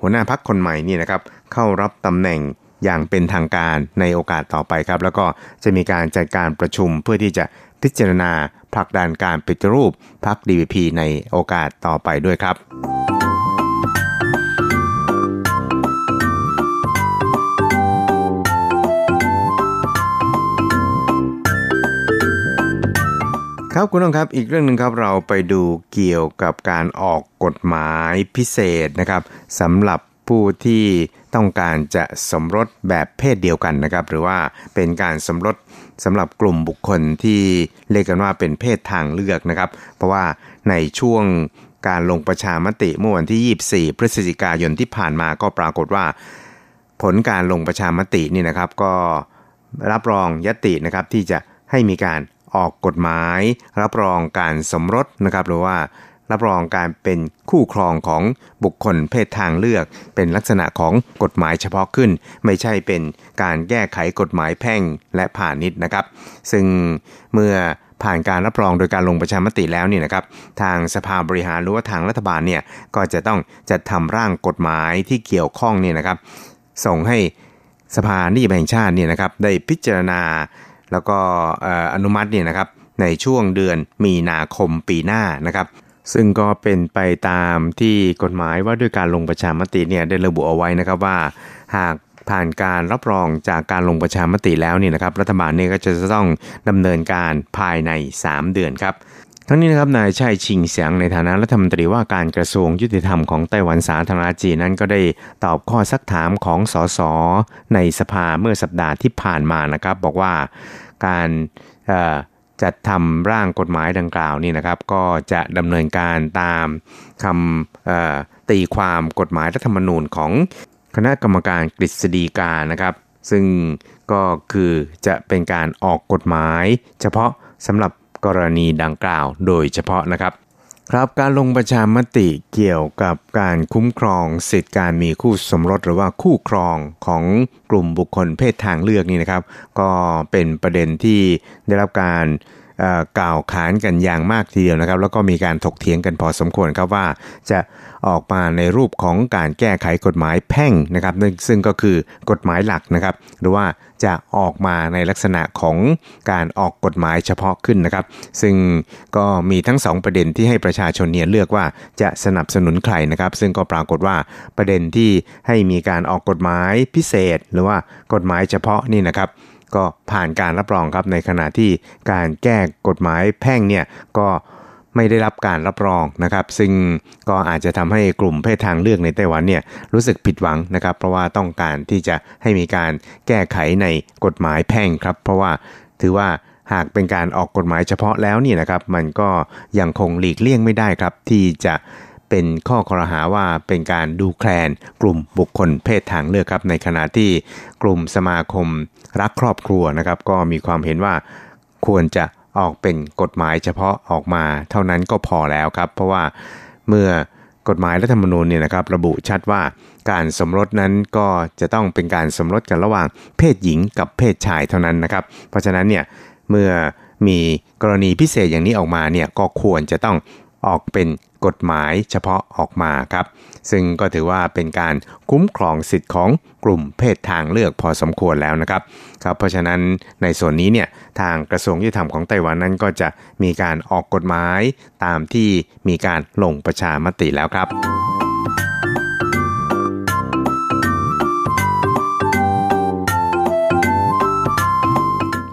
หัวหน้าพักคนใหม่นี่นะครับเข้ารับตำแหน่งอย่างเป็นทางการในโอกาสต่อไปครับ แล้วก็จะมีการจัดการประชุมเพื่อที่จะพิจารณาผลักดันการปฏิรูปพัก DVP ในโอกาสต่อไปด้วยครับ ครับคุณผู้ชมครับอีกเรื่องหนึ่งครับเราไปดูเกี่ยวกับการออกกฎหมายพิเศษนะครับสำหรับผู้ที่ต้องการจะสมรสแบบเพศเดียวกันนะครับ หรือว่าเป็นการสมรสสำหรับกลุ่มบุคคลที่เรียกกันว่าเป็นเพศทางเลือกนะครับ เพราะว่าในช่วงการลงประชามติเมื่อวันที่ 24 พฤศจิกายนที่ผ่านมาก็ปรากฏว่า ผลการลงประชามตินี่นะครับ ก็รับรองยตินะครับที่จะให้มีการ ออกกฎหมาย รับรองการสมรสนะครับหรือว่ารับรองการเป็นคู่ครองของบุคคลเพศทางเลือก เป็นลักษณะของกฎหมายเฉพาะขึ้น ไม่ใช่เป็นการแก้ไขกฎหมายแพ่งและผ่านิดนะครับ ซึ่งเมื่อผ่านการรับรองโดยการลงประชามติแล้วนี่นะครับ ทางสภาบริหารหรือว่าทางรัฐบาลเนี่ยก็จะต้องจัดทำร่างกฎหมายที่เกี่ยวข้องเนี่ยนะครับ ส่งให้สภานิติบัญญัติแห่งชาติเนี่ยนะครับได้พิจารณา แล้วก็อนุมัติเนี่ยนะครับในช่วงเดือนมีนาคมปีหน้านะครับซึ่งก็เป็นไปตามที่กฎหมายว่าด้วยการลงประชามติเนี่ยได้ระบุเอาไว้นะครับว่า หากผ่านการรับรองจากการลงประชามติแล้วเนี่ยนะครับ รัฐบาลเนี่ยก็จะต้องดำเนินการภายใน 3 เดือนครับ ทั้งนี้นะครับนายชัยชิงเสียงในฐานะรัฐมนตรีว่าการกระทรวงยุติธรรมของไต้หวันสาธารณจีนนั้นก็ได้ตอบข้อซักถามของสสในสภาเมื่อสัปดาห์ที่ผ่านมานะครับ บอกว่าการจัดทำร่างกฎหมายดังกล่าวนี่นะครับ ก็จะดำเนินการตามคำตีความกฎหมายรัฐธรรมนูญของคณะกรรมการกฤษฎีกานะครับ ซึ่งก็คือจะเป็นการออกกฎหมาย เฉพาะสำหรับ กรณีดังกล่าวโดยเฉพาะนะครับ ครับการลงประชามติเกี่ยวกับการคุ้มครองสิทธิการมีคู่สมรสหรือว่าคู่ครองของกลุ่มบุคคลเพศทางเลือกนี่นะครับ ก็เป็นประเด็นที่ได้รับการ กล่าวขานกันอย่างมากทีเดียวนะครับ แล้วก็มีการถกเถียงกันพอสมควรครับว่า จะออกมาในรูปของการแก้ไขกฎหมายแพ่งนะครับ ซึ่งซึ่งก็คือกฎหมายหลักนะครับ หรือว่าจะออกมาในลักษณะของการออกกฎหมายเฉพาะขึ้นนะครับ ซึ่งก็มีทั้งสองประเด็นที่ให้ประชาชนเนี่ยเลือกว่าจะสนับสนุนใครนะครับ ซึ่งก็ปรากฏว่าประเด็นที่ให้มีการออกกฎหมายพิเศษ หรือว่ากฎหมายเฉพาะนี่นะครับ ก็ผ่านการรับรองครับในขณะที่การแก้กฎหมายแพ่งเนี่ยก็ไม่ได้รับการรับรองนะครับ ซึ่งก็อาจจะทำให้กลุ่มเพศทางเลือกในไต้หวันเนี่ยรู้สึกผิดหวังนะครับ เพราะว่าต้องการที่จะให้มีการแก้ไขในกฎหมายแพ่งครับ เพราะว่าถือว่าหากเป็นการออกกฎหมายเฉพาะแล้วนี่นะครับ มันก็ยังคงหลีกเลี่ยงไม่ได้ครับ ที่จะ เป็นข้อคอรหาว่าเป็นการดูแคลนกลุ่มบุคคลเพศทางเลือกครับ ในขณะที่กลุ่มสมาคมรักครอบครัวนะครับ ก็มีความเห็นว่าควรจะออกเป็นกฎหมายเฉพาะออกมาเท่านั้นก็พอแล้วครับ เพราะว่าเมื่อกฎหมายรัฐธรรมนูญเนี่ยนะครับระบุชัดว่าการสมรสนั้นก็จะต้องเป็นการสมรสกันระหว่างเพศหญิงกับเพศชายเท่านั้นนะครับ เพราะฉะนั้นเนี่ยเมื่อมีกรณีพิเศษอย่างนี้ออกมาเนี่ยก็ควรจะต้องออกเป็น กฎหมายเฉพาะออกมาครับ ซึ่งก็ถือว่าเป็นการคุ้มครองสิทธิ์ของกลุ่มเพศทางเลือกพอสมควรแล้วนะครับครับ เพราะฉะนั้นในส่วนนี้เนี่ยทางกระทรวงยุติธรรมของไต้หวันนั้นก็จะมีการออกกฎหมายตามที่มีการลงประชามติแล้วครับ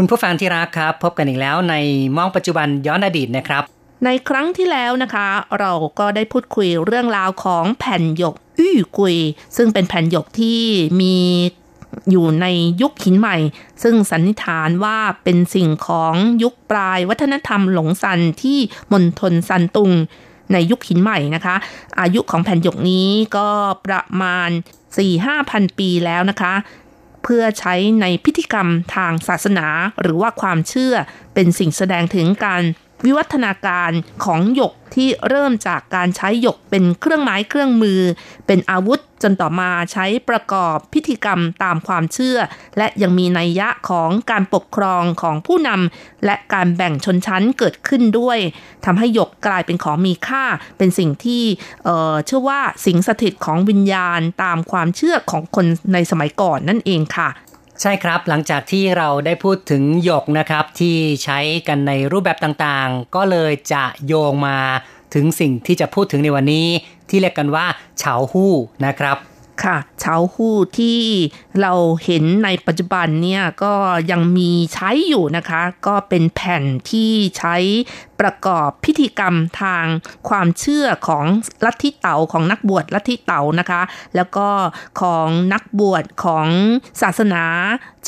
คุณผู้ฟังที่รักครับ พบกันอีกแล้วในมองปัจจุบันย้อนอดีตนะครับ ในครั้งที่แล้วนะคะ เราก็ได้พูดคุยเรื่องราวของแผ่นหยกอื้อกุย ซึ่งเป็นแผ่นหยกที่มีอยู่ในยุคหินใหม่ ซึ่งสันนิษฐานว่าเป็นสิ่งของยุคปลายวัฒนธรรมหลงซันที่มณฑลซันตุง ในยุคหินใหม่นะคะ อายุของแผ่นหยกนี้ก็ประมาณ 4-5พันปีแล้วนะคะ พื่อใช้ในพิธีกรรมทางศาสนาหรือว่าความเชื่อเป็นสิ่งแสดงถึงการ วิวัฒนาการของหยกที่เริ่มจากการใช้หยกเป็นเครื่องไม้เครื่องมือ เป็นอาวุธจนต่อมาใช้ประกอบพิธีกรรมตามความเชื่อ และยังมีนัยยะของการปกครองของผู้นำและการแบ่งชนชั้นเกิดขึ้นด้วยทำให้หยกกลายเป็นของมีค่า เป็นสิ่งที่เเชื่อว่าสิงสถิตของวิญญาณตามความเชื่อของคนในสมัยก่อนนั่นเองค่ะ ใช่ครับหลังจากที่เราได้พูดถึงหยกนะครับที่ใช้กันในรูปแบบต่างๆ ก็เลยจะโยงมาถึงสิ่งที่จะพูดถึงในวันนี้ ที่เรียกกันว่าเฉาหู้นะครับค่ะเฉาฮู้ที่เราเห็นในปัจจุบันเนี่ยก็ยังมีใช้อยู่นะคะ ก็เป็นแผ่นที่ใช้ ประกอบพิธีกรรมทางความเชื่อของลัทธิเต๋าของนักบวชลัทธิเต๋านะคะ แล้วก็ของนักบวชของศาสนา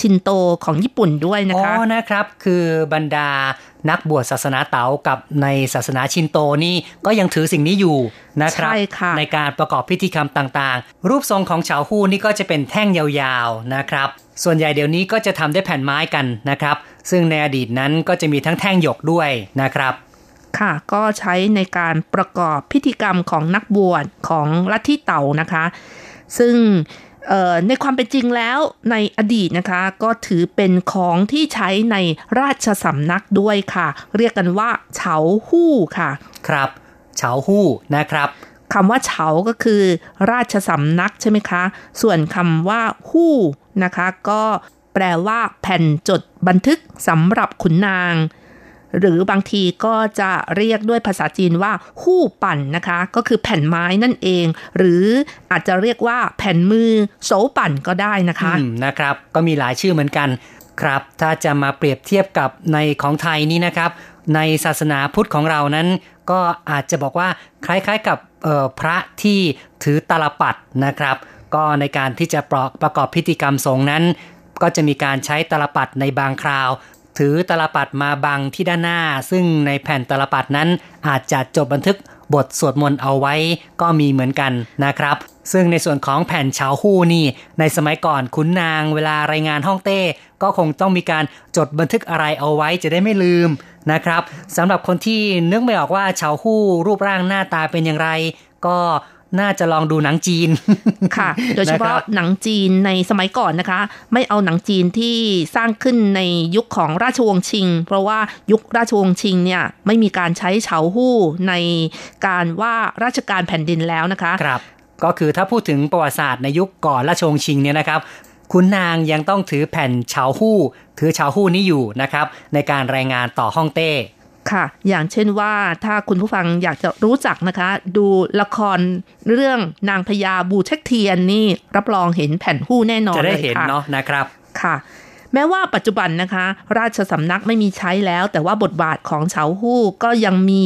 ชินโตของญี่ปุ่นด้วยนะอ๋อคะนะครับ คือบรรดานักบวชศาสนาเต๋ากับในศาสนาชินโตนี่ก็ยังถือสิ่งนี้อยู่นะครับใช่ค่ะในการประกอบพิธีกรรมต่างๆ รูปทรงของเฉาหู้นี่ก็จะเป็นแท่งยาวๆนะครับ ส่วนใหญ่เดี๋ยวนี้ก็จะทำด้วยแผ่นไม้กันนะครับ ซึ่งในอดีตนั้นก็จะมีทั้งแท่งหยกด้วยนะครับ ค่ะก็ใช้ในการประกอบพิธีกรรมของนักบวชของลัทธิเต่านะคะ ซึ่งเอ่อในความเป็นจริงแล้วในอดีตนะคะก็ถือเป็นของที่ใช้ในราชสำนักด้วยค่ะ เรียกกันว่าเฉาหู้ค่ะ ครับ เฉาหู้นะครับ คำว่าเฉาก็คือ ราชสำนักใช่ไหมคะ ส่วนคำว่าหู้นะคะ ก็แปลว่า แผ่นจดบันทึกสำหรับขุนนาง หรือบางทีก็จะเรียกด้วยภาษาจีนว่า หู้ปั่นนะคะ ก็คือแผ่นไม้นั่นเอง หรืออาจจะเรียกว่า แผ่นมือโสปั่นก็ได้นะคะอืมนะครับ ก็มีหลายชื่อเหมือนกันครับ ถ้าจะมาเปรียบเทียบกับในของไทยนี่นะครับ ในศาสนาพุทธของเรานั้น ก็อาจจะบอกว่าคล้ายๆกับ พระที่ถือตลปัดนะครับ ก็ในการที่จะประประกอบพิธีกรรมสงนั้น ก็จะมีการใช้ตลปัดในบางคราว ถือตลปัดมาบังที่ด้านหน้า ซึ่งในแผ่นตลปัดนั้นอาจจะจดบันทึกบทสวดมนต์เอาไว้ก็มีเหมือนกันนะครับ ซึ่งในส่วนของแผ่นเฉาฮู้นี่ ในสมัยก่อนขุนนางเวลารายงานห้องเต้ ก็คงต้องมีการจดบันทึกอะไรเอาไว้จะได้ไม่ลืม นะครับสำหรับคนที่นึกไม่ออกว่าเฉาฮู้รูปร่างหน้าตาเป็นอย่างไร ก็น่าจะลองดูหนังจีนค่ะ โดยเฉพาะนะครับหนังจีนในสมัยก่อนนะคะ ไม่เอาหนังจีนที่สร้างขึ้นในยุคของราชวงศ์ชิง เพราะว่ายุคราชวงศ์ชิงเนี่ยไม่มีการใช้เฉาหู้ในการว่าราชการแผ่นดินแล้วนะคะครับก็คือถ้าพูดถึงประวัติศาสตร์ในยุคก่อนราชวงศ์ชิงเนี่ยนะครับ คุณนางยังต้องถือแผ่นเฉาฮู้ ถือเฉาฮู้นี้อยู่นะครับ ในการรายงานต่อห้องเต้ค่ะ อย่างเช่นว่าถ้าคุณผู้ฟังอยากจะรู้จักนะคะ ดูละครเรื่องนางพญาบูเช็คเทียนนี่รับรองเห็นแผ่นหู้แน่นอนจะได้เลยเห็นค่ะเนาะนะครับค่ะ แม้ว่าปัจจุบันนะคะ ราชสำนักไม่มีใช้แล้ว แต่ว่าบทบาทของเฉาฮู้ก็ยังมี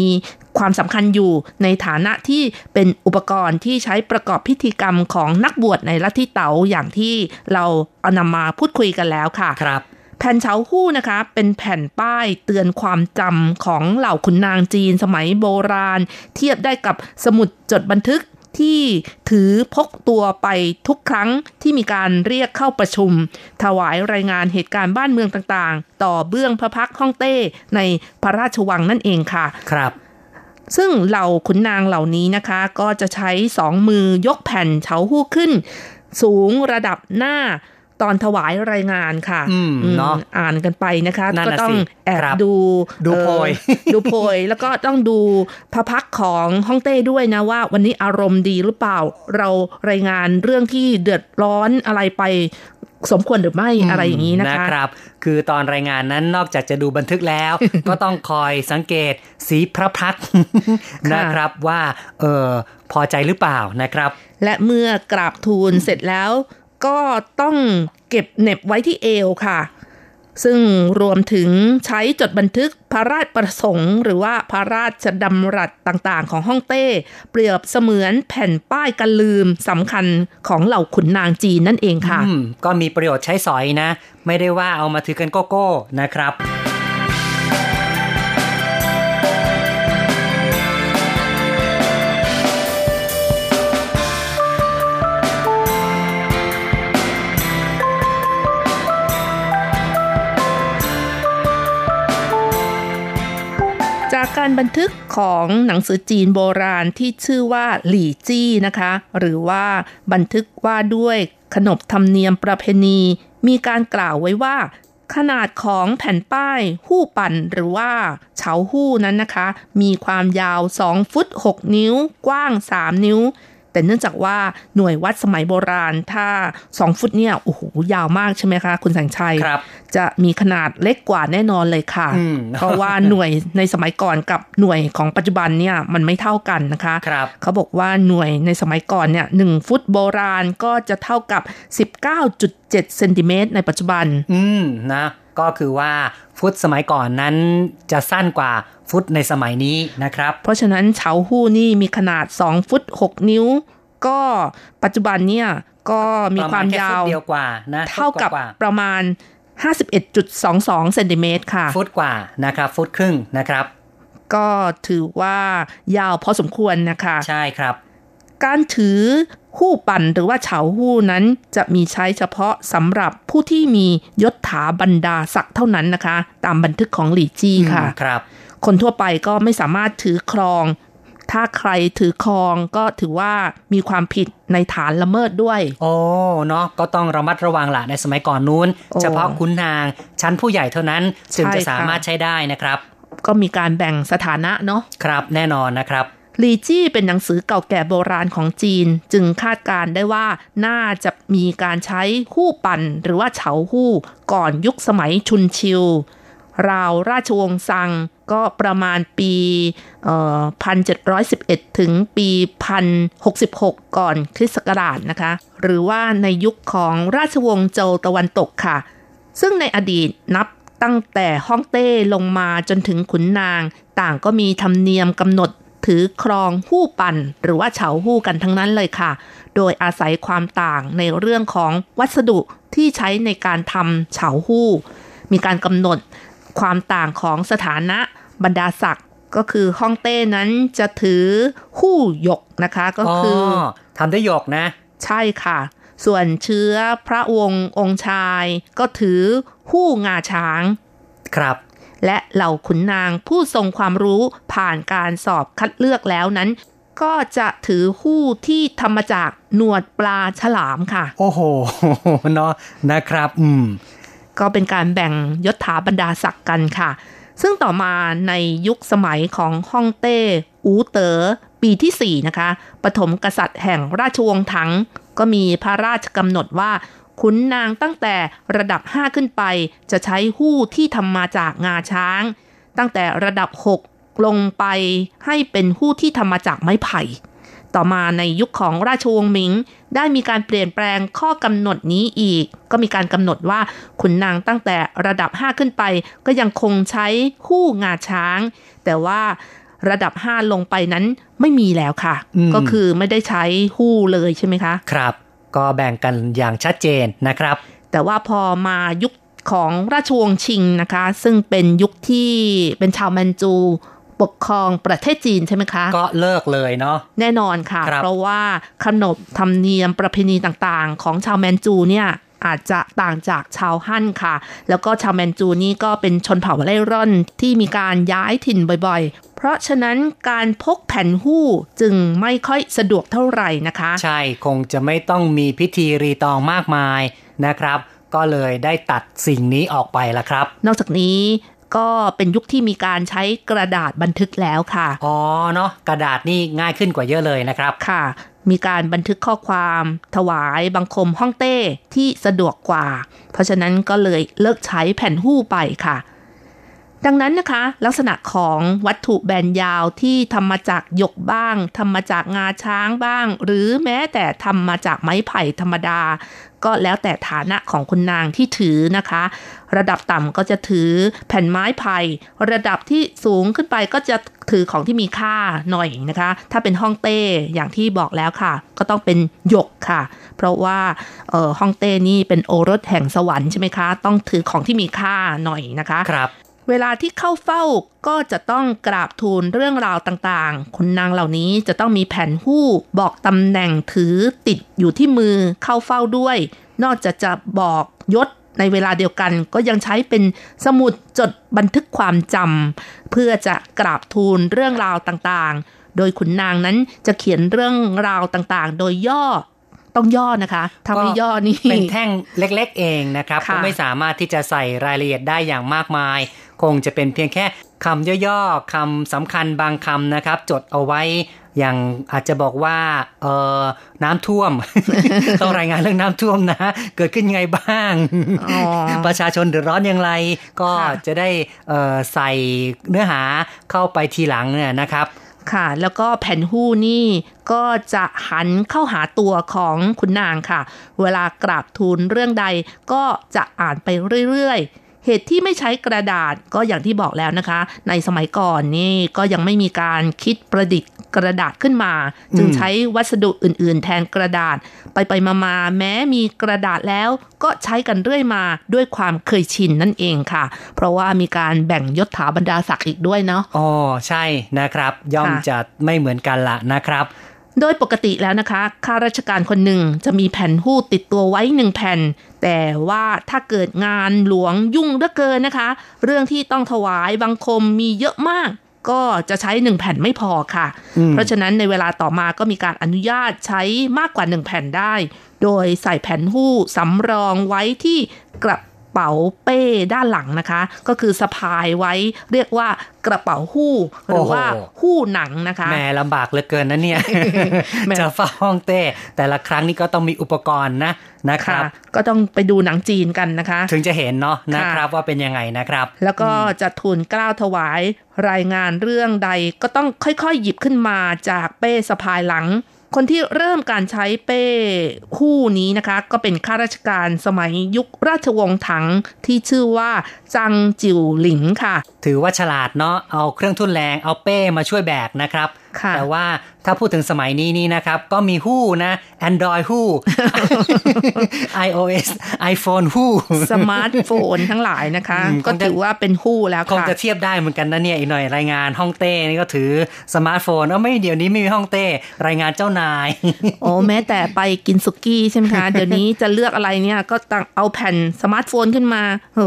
ความสำคัญอยู่ในฐานะที่เป็นอุปกรณ์ที่ใช้ประกอบพิธีกรรมของนักบวชในลัทธิเต๋าอย่างที่เราเอานำมาพูดคุยกันแล้วค่ะครับแผ่นเฉาฮู้นะคะ เป็นแผ่นป้ายเตือนความจำของเหล่าขุนนางจีนสมัยโบราณ เทียบได้กับสมุดจดบันทึก ที่ถือพกตัวไปทุกครั้งที่มีการเรียกเข้าประชุม ถวายรายงานเหตุการณ์บ้านเมืองต่างๆ ต่อเบื้องพระพักตร์ฮ่องเต้ในพระราชวังนั่นเองค่ะ ครับซึ่งเหล่าขุนนางเหล่านี้นะคะ ก็จะใช้สองมือยกแผ่นเฉาหู้ขึ้น สูงระดับหน้า ตอนถวายรายงานค่ะอืมเนาะอ่านกันไปนะคะนั่นก็น่ะต้องสิแอบครับดูดูเอ่อโพยดูโพยแล้วก็ต้องดูพระพักตร์ของฮ่องเต้ด้วยนะว่า วันนี้อารมณ์ดีหรือเปล่า เรารายงานเรื่องที่เดือดร้อนอะไรไปสมควรหรือไม่อะไรอย่างนี้นะคะนะครับ คือตอนรายงานนั้นนอกจากจะดูบันทึกแล้ว ก็ต้องคอยสังเกตสีพระพักตร์นะครับว่าเออพอใจหรือเปล่านะครับ และเมื่อกราบทูลเสร็จแล้ว ก็ต้องเก็บเน็บไว้ที่เอวค่ะ ซึ่งรวมถึงใช้จดบันทึกพระราชประสงค์ หรือว่าพระราชดำรัสต่างๆ ของฮ่องเต้ เปรียบเสมือนแผ่นป้ายกันลืมสำคัญของเหล่าขุนนางจีนนั่นเองค่ะก็มีประโยชน์ใช้สอยนะ ไม่ได้ว่าเอามาถือกันโกโก้นะครับ จากการบันทึกของหนังสือจีนโบราณที่ชื่อว่าหลี่จี้นะคะ หรือว่าบันทึกว่าด้วยขนบธรรมเนียมประเพณี มีการกล่าวไว้ว่า ขนาดของแผ่นป้ายหู้ปั่นหรือว่าเฉาหู้นั้นนะคะ มีความยาว 2 ฟุต 6 นิ้ว กว้าง 3 นิ้ว แต่เนื่องจากว่าหน่วยวัดสมัยโบราณ ถ้า 2 ฟุตเนี่ยโอ้โหยาวมากใช่ไหมคะ คุณแสงชัยครับจะมีขนาดเล็กกว่าแน่นอนเลยค่ะอืมเพราะว่าหน่วยในสมัยก่อนกับหน่วยของปัจจุบันเนี่ยมันไม่เท่ากันนะคะครับเขาบอกว่าหน่วยในสมัยก่อนเนี่ยหนึ่งฟุตโบราณก็จะเท่ากับ 19.7เซนติเมตรในปัจจุบัน อืมนะ ก็คือว่าฟุตสมัยก่อนนั้นจะสั้นกว่าฟุตในสมัยนี้นะครับ เพราะฉะนั้นเฉาหู้นี่มีขนาด 2 ฟุต 6 นิ้ว ก็ปัจจุบันเนี่ยก็มีความประณแยาวฟุตเดียวกว่านะเท่ากับฟุตว่าประมาณ 51.22เซนติเมตรค่ะ ฟุตกว่านะครับ ฟุตครึ่งนะครับ ก็ถือว่ายาวพอสมควรนะคะ ใช่ครับ การถือหู้ปั่นหรือว่าเฉาหู้นั้นจะมีใช้เฉพาะสำหรับผู้ที่มียศถาบรรดาศักดิ์เท่านั้นนะคะ ตามบันทึกของหลี่จี้ค่ะอืมครับ คนทั่วไปก็ไม่สามารถถือครอง ถ้าใครถือครองก็ถือว่ามีความผิดในฐานละเมิดด้วย โอ้เนาะก็ต้องระมัดระวังละในสมัยก่อนนู้นโอ้เฉพาะคุณนาง ชั้นผู้ใหญ่เท่านั้นจึงใช่จะค่ะสามารถใช้ได้นะครับ ก็มีการแบ่งสถานะเนาะครับแน่นอนนะครับ ลีจี้เป็นหนังสือเก่าแก่โบราณของจีน จึงคาดการได้ว่าน่าจะมีการใช้หู้ปั่นหรือว่าเฉาหู้ก่อนยุคสมัยชุนชิว ราวราชวงศ์ซังก็ประมาณปีเอ่อ1711 ถึงปี 1066 ก่อนคริสต์ศักราชนะคะ หรือว่าในยุคของราชวงศ์โจวตะวันตกค่ะ ซึ่งในอดีตนับตั้งแต่ฮ่องเต้ลงมาจนถึงขุนนาง ต่างก็มีธรรมเนียมกำหนด ถือครองหู้ปั่นหรือว่าเฉาหู้กันทั้งนั้นเลยค่ะ โดยอาศัยความต่างในเรื่องของวัสดุที่ใช้ในการทำเฉาหู้ มีการกำหนดความต่างของสถานะบรรดาศักดิ์ก็คือฮ่องเต้นั้นจะถือหู้หยกนะคะก็คืออทำด้วยหยกนะ ใช่ค่ะ ส่วนเชื้อพระวงศ์องค์ชาย ก็ถือหู้งาช้าง ครับ และเหล่าขุนนางผู้ทรงความรู้ผ่านการสอบคัดเลือกแล้วนั้น ก็จะถือหู้ที่ทำมาจากหนวดปลาฉลามค่ะ โอ้โหเนาะนะครับ อืม ก็เป็นการแบ่งยศถาบรรดาศักดิ์กันค่ะ ซึ่งต่อมาในยุคสมัยของฮ่องเต้ อูเตอ๋อปีที่ 4 นะคะ ปฐมกษัตริย์แห่งราชวงศ์ถัง ก็มีพระราชกำหนดว่า ขุนนางตั้งแต่ระดับ 5 ขึ้นไป จะใช้หู้ที่ทำมาจากงาช้าง ตั้งแต่ระดับ 6 ลงไปให้เป็นหู้ที่ทำมาจากไม้ไผ่ ต่อมาในยุคของราชวงศ์หมิง ได้มีการเปลี่ยนแปลงข้อกำหนดนี้อีก ก็มีการกำหนดว่าขุนนางตั้งแต่ระดับ 5 ขึ้นไป ก็ยังคงใช้หู้งาช้าง แต่ว่าระดับ 5 ลงไปนั้นไม่มีแล้วค่ะอืมก็คือไม่ได้ใช้หู้เลยใช่ไหมคะ ครับ ก็แบ่งกันอย่างชัดเจนนะครับ แต่ว่าพอมายุคของราชวงศ์ชิงนะคะ ซึ่งเป็นยุคที่เป็นชาวแมนจูปกครองประเทศจีนใช่ไหมคะ ก็เลิกเลยเนาะแน่นอนค่ะครับเพราะว่าขนบธรรมเนียมประเพณีต่างๆ ของชาวแมนจูเนี่ย อาจจะต่างจากชาวฮั่นค่ะ แล้วก็ชาวแมนจูนี่ก็เป็นชนเผ่าเร่ร่อนที่มีการย้ายถิ่นบ่อยๆ เพราะฉะนั้นการพกแผ่นหู้จึงไม่ค่อยสะดวกเท่าไหร่นะคะ ใช่คงจะไม่ต้องมีพิธีรีตองมากมายนะครับ ก็เลยได้ตัดสิ่งนี้ออกไปละครับ นอกจากนี้ก็เป็นยุคที่มีการใช้กระดาษบันทึกแล้วค่ะ อ๋อเนาะกระดาษนี่ง่ายขึ้นกว่าเยอะเลยนะครับ ค่ะ มีการบันทึกข้อความ ถวายบังคมห้องเต้ที่สะดวกกว่า เพราะฉะนั้นก็เลยเลิกใช้แผ่นหู้ไปค่ะ ดังนั้นนะคะ ลักษณะของวัตถุแบนยาวที่ทำมาจากหยกบ้างทำมาจากงาช้างบ้าง หรือแม้แต่ทำมาจากไม้ไผ่ธรรมดา ก็แล้วแต่ฐานะของคุณนางที่ถือนะคะ ระดับต่ำก็จะถือแผ่นไม้ไผ่ระดับที่สูงขึ้นไปก็จะถือของที่มีค่าหน่อยนะคะ ถ้าเป็นฮ่องเต้อย่างที่บอกแล้วค่ะ ก็ต้องเป็นหยกค่ะ เพราะว่าเออฮ่องเต้นี่เป็นโอรสแห่งสวรรค์ใช่ไหมคะ ต้องถือของที่มีค่าหน่อยนะคะครับ เวลาที่เข้าเฝ้าก็จะต้องกราบทูลเรื่องราวต่างๆ คุณนางเหล่านี้จะต้องมีแผ่นหู้บอกตำแหน่งถือติดอยู่ที่มือเข้าเฝ้าด้วย นอกจากจะบอกยศในเวลาเดียวกันก็ยังใช้เป็นสมุดจดบันทึกความจำเพื่อจะกราบทูลเรื่องราวต่างๆ โดยขุนนางนั้นจะเขียนเรื่องราวต่างๆ โดยย่อต้องย่อนะคะถ้าไม่ย่อนี่เป็นแท่งเล็ก ๆ เองนะครับค่ะก็ไม่สามารถที่จะใส่รายละเอียดได้อย่างมากมาย คงจะเป็นเพียงแค่คำย่อๆคำสำคัญบางคำนะครับ จดเอาไว้อย่างอาจจะบอกว่าเออน้ำท่วม ต้องรายงานเรื่องน้ำท่วมนะ เกิดขึ้นยังไงบ้างอ๋อประชาชนเดือดร้อนอย่างไร ก็ค่ะจะได้เอ่อใส่เนื้อหาเข้าไปทีหลังเนี่ยนะครับค่ะแล้วก็แผ่นหู้นี่ก็จะหันเข้าหาตัวของคุณนางค่ะ เวลากราบทูลเรื่องใดก็จะอ่านไปเรื่อยๆ เหตุที่ไม่ใช้กระดาษก็อย่างที่บอกแล้วนะคะ ในสมัยก่อนนี่ก็ยังไม่มีการคิดประดิษฐ์กระดาษขึ้นมา จึงใช้วัสดุอื่น ๆ แทนกระดาษ ไปไปๆมาๆแม้มีกระดาษแล้ว ก็ใช้กันเรื่อยมาด้วยความเคยชินนั่นเองค่ะ เพราะว่ามีการแบ่งยศถาบรรดาศักดิ์อีกด้วยเนาะอ๋อใช่นะครับ ย่อมค่ะจะไม่เหมือนกันละนะครับ โดยปกติแล้วนะคะข้าราชการคนหนึ่งจะมีแผ่นหู้ติดตัวไว้หนึ่งแผ่น แต่ว่าถ้าเกิดงานหลวงยุ่งเหลือเกินนะคะ เรื่องที่ต้องถวายบังคมมีเยอะมาก ก็จะใช้หนึ่งแผ่นไม่พอค่ะ เพราะฉะนั้นในเวลาต่อมาก็มีการอนุญาตใช้มากกว่าหนึ่งแผ่นได้ โดยใส่แผ่นหู้สำรองไว้ที่กระเป๋าเป้ด้านหลังนะคะ ก็คือสะพายไว้เรียกว่ากระเป๋าหู้ หรือว่าโอ้โหหู้หนังนะคะแหม่ลำบากเหลือเกินนะเนี่ยแหม่จะเฝ้าห้องเต้ แต่ละครั้งนี่ก็ต้องมีอุปกรณ์นะนะครับ ก็ต้องไปดูหนังจีนกันนะคะ ถึงจะเห็นเนาะนะค่ะครับว่าเป็นยังไงนะครับ แล้วก็จะทูลเกล้าวถวายรายงานเรื่องใดก็ต้องค่อยๆ หยิบขึ้นมาจากเป้สะพายหลัง คนที่เริ่มการใช้เป้คู่นี้นะคะ ก็เป็นข้าราชการสมัยยุคราชวงศ์ถังที่ชื่อว่าจังจิวหลิงค่ะ ถือว่าฉลาดเนาะเอาเครื่องทุ่นแรงเอาเป้มาช่วยแบกนะครับค่ะแต่ว่า ถ้าพูดถึงสมัยนี้นี่นะครับ ก็มีฮู้นะ Android ฮู้ iOS iPhone ฮู้สมาร์ทโฟนทั้งหลายนะคะอืมก็ถือว่าเป็นฮู้แล้วคงค่ะจะเทียบได้เหมือนกันนะเนี่ยอีกหน่อยรายงานฮ่องเต้นี่ก็ถือสมาร์ทโฟนเออไม่เดี๋ยวนี้ไม่มีฮ่องเต้รายงานเจ้านายโอ้แม้แต่ไปกินสุกี้ใช่ไหมคะเดี๋ยวนี้จะเลือกอะไรเนี่ยก็ต้องเอาแผ่นสมาร์ทโฟนขึ้นมาโห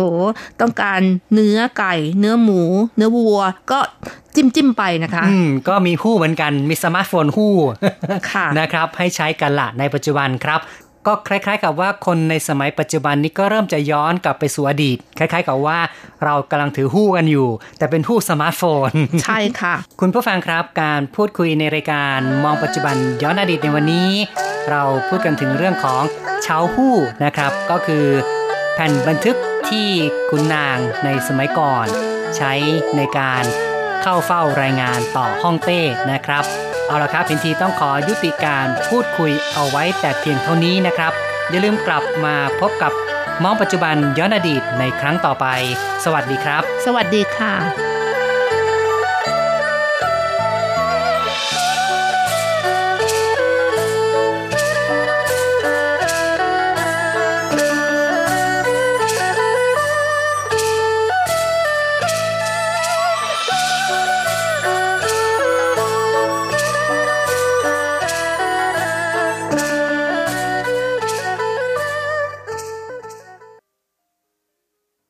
ต้องการเนื้อไก่ เนื้อหมู เนื้อวัวก็จิ้มจิ้มๆไปนะคะ อืม ก็มีฮู้เหมือนกัน มีสมาร์ทโฟนฮู้ค่ะนะครับให้ใช้กันละในปัจจุบันครับ ก็คล้าย ๆ กับว่าคนในสมัยปัจจุบันนี้ก็เริ่มจะย้อนกลับไปสู่อดีต คล้าย ๆ กับว่าเรากำลังถือฮู้กันอยู่ แต่เป็นฮู้สมาร์ทโฟน ใช่ค่ะ คุณผู้ฟังครับการพูดคุยในรายการมองปัจจุบันย้อนอดีตในวันนี้ เราพูดกันถึงเรื่องของเชาฮู้นะครับ ก็คือแผ่นบันทึกที่คุณนางในสมัยก่อน ใช้ในการเข้าเฝ้ารายงานต่อห้องเต้นะครับ เอาละครับพินทีต้องขอยุติการพูดคุยเอาไว้แต่เพียงเท่านี้นะครับ อย่าลืมกลับมาพบกับมองปัจจุบันย้อนอดีตในครั้งต่อไป สวัสดีครับ สวัสดีค่ะ